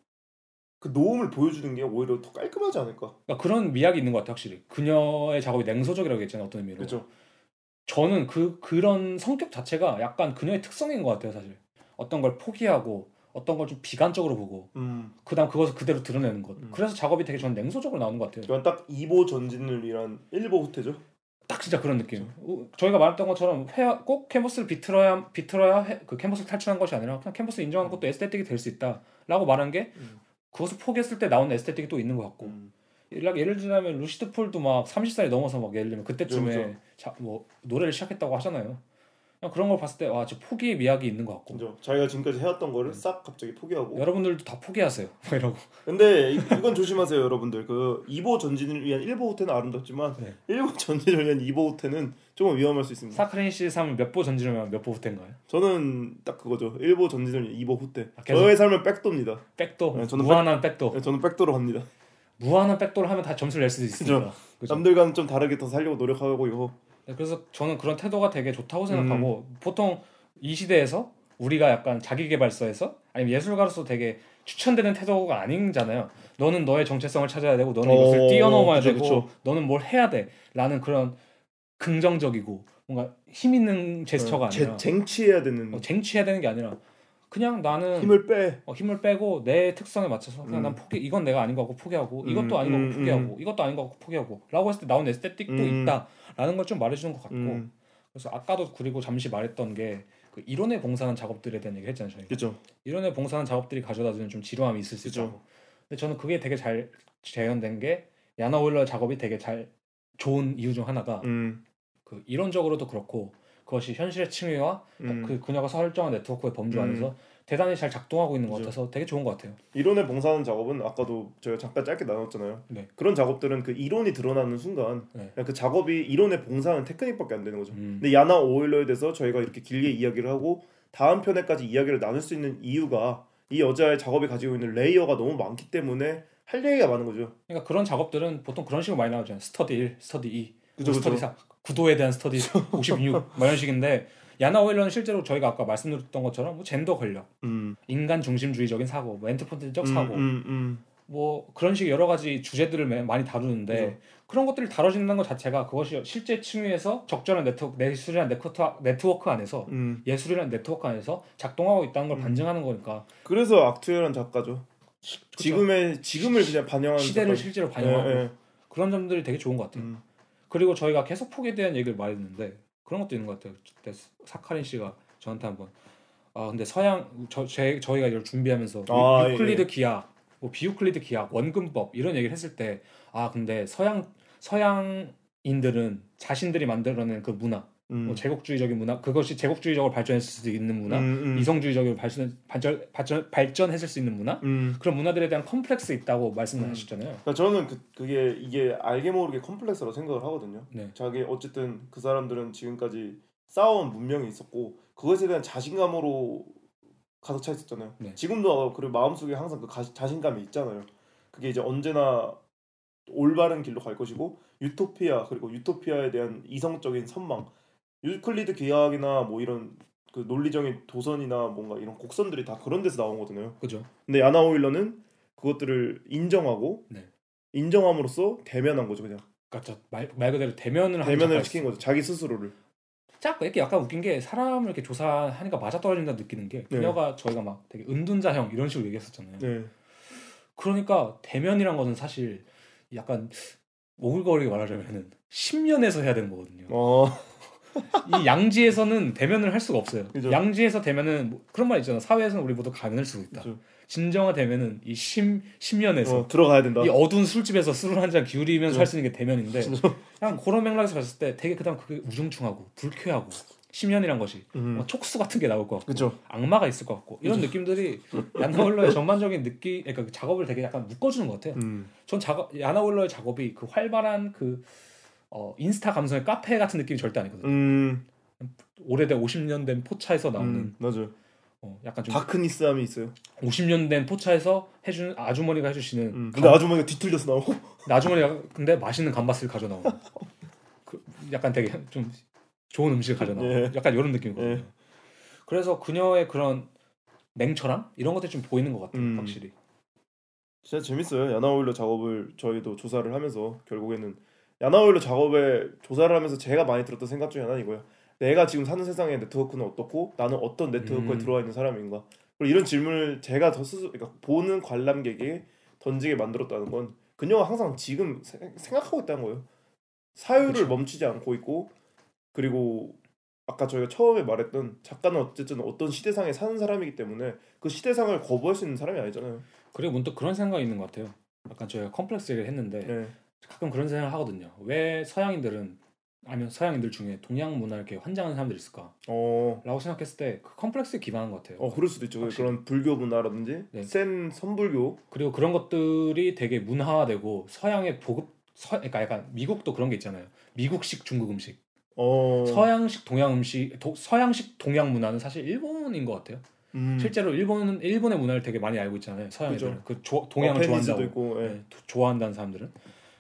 그 노음을 보여주는 게 오히려 더 깔끔하지 않을까. 그러니까 그런 미학이 있는 것 같아요. 확실히 그녀의 작업이 냉소적이라고 했잖아요. 어떤 의미로. 그렇죠. 저는 그 그런 성격 자체가 약간 그녀의 특성인 것 같아요. 사실 어떤 걸 포기하고 어떤 걸 좀 비관적으로 보고 음. 그다음 그것을 그대로 드러내는 것. 음. 그래서 작업이 되게 저는 냉소적으로 나오는 것 같아요. 이건 딱 2보 전진을 위한 1보 후퇴죠. 딱 진짜 그런 느낌. 어, 저희가 말했던 것처럼 회화 꼭 캔버스를 비틀어야 비틀어야 해- 그 캔버스를 탈출한 것이 아니라 그냥 캔버스 인정하는 것도 에스테틱이 될 수 있다라고 말한 게 음. 그것을 포기했을 때 나오는 에스테틱이 또 있는 것 같고. 음. 예를, 예를 들자면 루시드 폴도 막 30살이 넘어서 막 예를 들면 그때쯤에 자, 뭐 노래를 시작했다고 하잖아요. 그냥 그런 걸 봤을 때 와, 저 포기의 미학이 있는 것 같고. 그죠. 자기가 지금까지 해왔던 거를 음. 싹 갑자기 포기하고. 여러분들도 다 포기하세요. 뭐 이러고. 근데 이- 이건 조심하세요, 여러분들. 그 2보 전진을 위한 1보 후퇴는 아름답지만 네. 1보 전진을 위한 2보 후퇴는 조금 위험할 수 있습니다. 사크린 씨 삶을 몇보 전진하면 몇보 후퇴인가요? 저는 딱 그거죠. 1보 전진을 위한 2보 후퇴. 아, 계속- 저의 삶은 백도입니다. 백도. 네, 저는 무한한 백도. 네, 저는 백도로 갑니다. 무한한 백도를 하면 다 점수를 낼 수도 있으니까. 그죠? 남들과는 좀 다르게 더 살려고 노력하고 이거. 네, 그래서 저는 그런 태도가 되게 좋다고 음. 생각하고 보통 이 시대에서 우리가 약간 자기개발서에서 아니면 예술가로서 되게 추천되는 태도가 아니잖아요. 너는 너의 정체성을 찾아야 되고 너는 어, 이것을 뛰어넘어야 그쵸, 되고 그쵸. 너는 뭘 해야 돼라는 그런 긍정적이고 뭔가 힘 있는 제스처가 어, 제- 아니라 쟁취해야 되는 어, 쟁취해야 되는 게 아니라 그냥 나는 힘을 빼. 어, 힘을 빼고 내 특성에 맞춰서 그냥 음. 난 포기 이건 내가 아닌 거 같고 포기하고 음, 이것도 아닌 거 음, 같고 포기하고 이것도 아닌 거 같고 포기하고 라고 했을 때 나온 에스테틱도 음. 있다라는 걸 좀 말해주는 것 같고 음, 그래서 아까도 그리고 잠시 말했던 게 그 이론에 봉사하는 작업들에 대한 얘기를 했잖아요 저희 그죠. 이론에 봉사하는 작업들이 가져다주는 좀 지루함이 있을 수. 있다고 근데 저는 그게 되게 잘 재현된 게 야나 오일러 작업이 되게 잘 좋은 이유 중 하나가 음, 그 이론적으로도 그렇고 그것이 현실의 층위와 음. 그 그녀가 설정한 네트워크의 범주 음. 안에서 대단히 잘 작동하고 있는 것 그죠. 같아서 되게 좋은 것 같아요. 이론에 봉사하는 작업은 아까도 저희가 잠깐 짧게 나눴잖아요. 네. 그런 작업들은 그 이론이 드러나는 순간 네. 그냥 그 작업이 이론에 봉사하는 테크닉밖에 안 되는 거죠. 음. 근데 야나 오일러에 대해서 저희가 이렇게 길게 이야기를 하고 다음 편에까지 이야기를 나눌 수 있는 이유가 이 여자의 작업이 가지고 있는 레이어가 너무 많기 때문에 할 얘기가 많은 거죠. 그러니까 그런 작업들은 보통 그런 식으로 많이 나오잖아요. 스터디 1, 스터디 2, 그죠, 뭐 스터디 그죠. 4, 구도에 대한 스터디 56, 뭐 이런 식인데 야나 오일러는 실제로 저희가 아까 말씀드렸던 것처럼 뭐 젠더 권력, 음, 인간 중심주의적인 사고, 뭐 anthropocentric적 음, 사고, 음, 음. 뭐 그런 식 여러 가지 주제들을 매- 많이 다루는데 그죠. 그런 것들이 다뤄진다는 것 자체가 그것이 실제 층위에서 적절한 네트워크, 예술이란 네트워크, 네트워크 안에서 음. 예술이란 네트워크 안에서 작동하고 있다는 걸 음. 반증하는 거니까 그래서 aktuell한 작가죠. 지금의 지금을 그냥 반영하는 시대를 작가. 실제로 반영하고 예, 예. 그런 점들이 되게 좋은 것 같아요. 음. 그리고 저희가 계속 폭에 대한 얘기를 말했는데 그런 것도 있는 것 같아요. 그때 사카린 씨가 저한테 한번 아 근데 서양 저 제, 저희가 이걸 준비하면서 아, 유클리드 기하, 뭐 비유클리드 기하, 원근법 이런 얘기를 했을 때 아 근데 서양 서양인들은 자신들이 만들어낸 그 문화, 음. 뭐 제국주의적인 문화 그것이 제국주의적으로 발전했을 수도 있는 문화, 음, 음. 이성주의적으로 발전 발전 발전 발전했을 수 있는 문화 음. 그런 문화들에 대한 콤플렉스 있다고 말씀을 음. 하셨잖아요. 그러니까 저는 그, 그게 이게 알게 모르게 컴플렉스라고 생각을 하거든요. 네. 자기 어쨌든 그 사람들은 지금까지 쌓아온 문명이 있었고 그것에 대한 자신감으로 가득 차 있었잖아요. 네. 지금도 그리고 마음속에 항상 그 가- 자신감이 있잖아요. 그게 이제 언제나 올바른 길로 갈 것이고 유토피아 그리고 유토피아에 대한 이성적인 선망 유클리드 기하학이나 뭐 이런 그 논리적인 도선이나 뭔가 이런 곡선들이 다 그런 데서 나온 거잖아요. 그죠? 근데 야나 오일러는 그것들을 인정하고 네. 인정함으로써 대면한 거죠 그냥 그러니까 말, 말 그대로 대면을 대면을. 시킨 거죠 자기 스스로를 짝 이렇게 약간 웃긴 게 사람을 이렇게 조사하니까 맞아 떨어진다 느끼는 게 네. 그녀가 저희가 막 되게 은둔자형 이런 식으로 얘기했었잖아요. 네 그러니까 대면이란 것은 사실 약간 오글거리게 말하자면은 10년에서 해야 되는 거거든요. 어 이 양지에서는 대면을 할 수가 없어요. 그죠. 양지에서 대면은 뭐 그런 말 있잖아. 사회에서는 우리 모두 가면을 쓰고 있다. 그죠. 진정한 대면은 이 10, 10년에서 어, 들어가야 된다 이 어두운 술집에서 술을 한 잔 기울이면서 그죠. 할수 있는 게 대면인데 그냥 그런 맥락에서 봤을 때 되게 그다음 그게 우중충하고 불쾌하고 10년이란 것이 음. 뭐 촉수 같은 게 나올 것 같고 그죠 악마가 있을 것 같고 이런 느낌들이 야나올러의 전반적인 느낌 그러니까 그 작업을 되게 약간 묶어주는 것 같아요. 음. 전 작업 야나올러의 작업이 그 활발한 그 어, 인스타 감성의 카페 같은 느낌이 절대 아니거든요. 음. 오래된 50년 된 포차에서 나오는 음. 맞아요 어, 약간 좀 다크니스함이 있어요 50년 된 포차에서 해주는 아주머니가 해주시는 음. 근데 아주머니가 뒤틀려서 나오고 아주머니가 근데 맛있는 감바스를 가져 나오고 그 약간 되게 좀 좋은 음식을 가져 나오고 예. 약간 이런 느낌이거든요. 예. 그래서 그녀의 그런 냉철함 이런 것들이 좀 보이는 것 같아요, 음. 확실히. 진짜 재밌어요 야나 오일러 작업을 저희도 조사를 하면서 결국에는 야나 오일러 작업에 조사를 하면서 제가 많이 들었던 생각 중에 하나는 이거예요 내가 지금 사는 세상의 네트워크는 어떻고 나는 어떤 네트워크에 음. 들어와 있는 사람인가 그리고 이런 질문을 제가 더 스스로 그러니까 보는 관람객에게 던지게 만들었다는 건 그녀가 항상 지금 세- 생각하고 있다는 거예요 사유를 그쵸. 멈추지 않고 있고 그리고 아까 저희가 처음에 말했던 작가는 어쨌든 어떤 시대상에 사는 사람이기 때문에 그 시대상을 거부할 수 있는 사람이 아니잖아요. 그리고 문득 그런 생각이 있는 것 같아요. 약간 저희가 컴플렉스 얘기를 했는데 네. 가끔 그런 생각을 하거든요. 왜 서양인들은 아니면 서양인들 중에 동양 문화 이렇게 환장하는 사람들이 있을까? 어, 라고 생각했을 때 그 컴플렉스에 기반한 것 같아요. 어 그럴 수도 있죠. 확실히. 그런 불교 문화라든지 네. 센 선불교. 그리고 그런 것들이 되게 문화화되고 서양의 보급 서, 그러니까 약간 미국도 그런 게 있잖아요. 미국식 중국 음식, 어, 서양식 동양 음식, 도- 서양식 동양 문화는 사실 일본인 것 같아요. 음. 실제로 일본은 일본의 문화를 되게 많이 알고 있잖아요. 서양인들은 그 조- 동양을 좋아한다고 있고. 예. 네, 도- 좋아한다는 사람들은.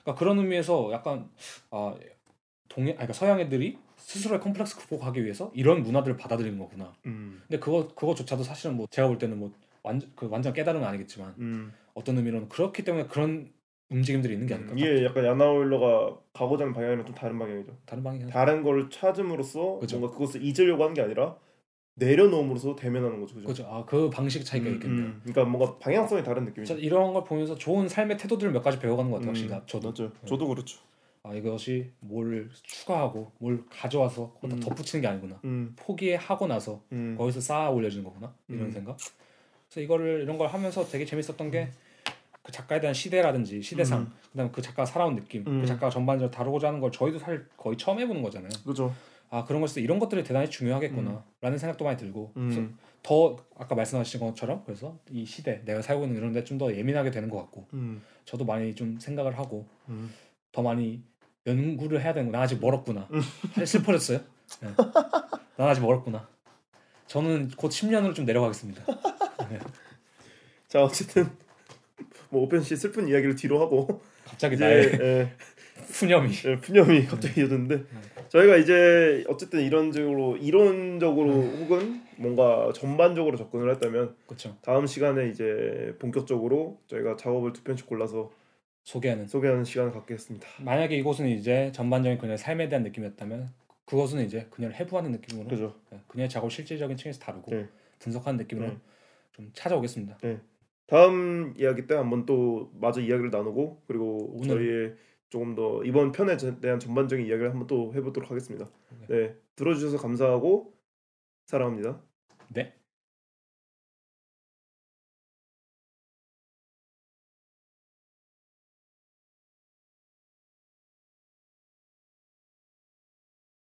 그러니까 그런 의미에서 약간 아 동양, 아니, 그러니까 서양 애들이 스스로의 컴플렉스 극복하기 위해서 이런 문화들을 받아들이는 거구나. 음. 근데 그거 그거조차도 사실은 뭐 제가 볼 때는 뭐 완전 그 완전 깨달음은 아니겠지만 음. 어떤 의미로는 그렇기 때문에 그런 움직임들이 있는 게 아닐까. 이게 약간 야나오일러가 가고자 하는 방향이랑 좀 다른 방향이죠. 다른 방향. 다른 거를 찾음으로써 그죠. 뭔가 그것을 잊으려고 하는 게 아니라 내려놓음으로써 대면하는 거죠. 그죠? 그죠. 아 그 방식 차이가 음, 있겠네요. 음. 그러니까 뭔가 방향성이 다른 느낌이죠. 이런 걸 보면서 좋은 삶의 태도들을 몇 가지 배워가는 것 같아요. 음, 확실히 나- 저도. 맞죠. 네. 저도 그렇죠. 아 이것이 뭘 추가하고 뭘 가져와서 거기다 음. 덧붙이는 게 아니구나. 음. 포기하고 나서 음. 거기서 쌓아 올려지는 거구나 이런 음. 생각. 그래서 이거를 이런 걸 하면서 되게 재밌었던 게 그 작가에 대한 시대라든지 시대상, 음. 그다음 그 작가가 살아온 느낌, 음. 그 작가가 전반적으로 다루고자 하는 걸 저희도 사실 거의 처음 해보는 거잖아요. 그죠. 아 그런 것에서 이런 것들이 대단히 중요하겠구나라는 생각도 많이 들고. 음. 더 아까 말씀하신 것처럼 그래서 이 시대 내가 살고 있는 이런 데 좀 더 예민하게 되는 것 같고. 음. 저도 많이 좀 생각을 하고 음. 더 많이 연구를 해야 되는 나 아직 멀었구나. 음. 슬퍼졌어요? 네. 난 아직 멀었구나. 저는 곧 10년으로 좀 내려가겠습니다. 자 어쨌든 뭐 오펜 씨 슬픈 이야기를 뒤로 하고. 갑자기 나의 예, 푸념이. 예, 푸념이 갑자기 이어졌는데 저희가 이제 어쨌든 이런적으로 이론적으로 혹은 뭔가 전반적으로 접근을 했다면 그렇죠 다음 시간에 이제 본격적으로 저희가 작업을 두 편씩 골라서 소개하는 소개하는 시간을 갖겠습니다. 만약에 이곳은 이제 전반적인 그녀의 삶에 대한 느낌이었다면 그것은 이제 그녀를 해부하는 느낌으로 그죠? 네, 그녀의 작업을 실질적인 층에서 다루고 네. 분석하는 느낌으로 네. 좀 찾아오겠습니다. 다음 이야기 때 한번 또 마저 이야기를 나누고 그리고 오늘- 저희의 조금 더 이번 편에 저- 대한 전반적인 이야기를 한번 또 해보도록 하겠습니다. 네 들어주셔서 감사하고 사랑합니다. 네.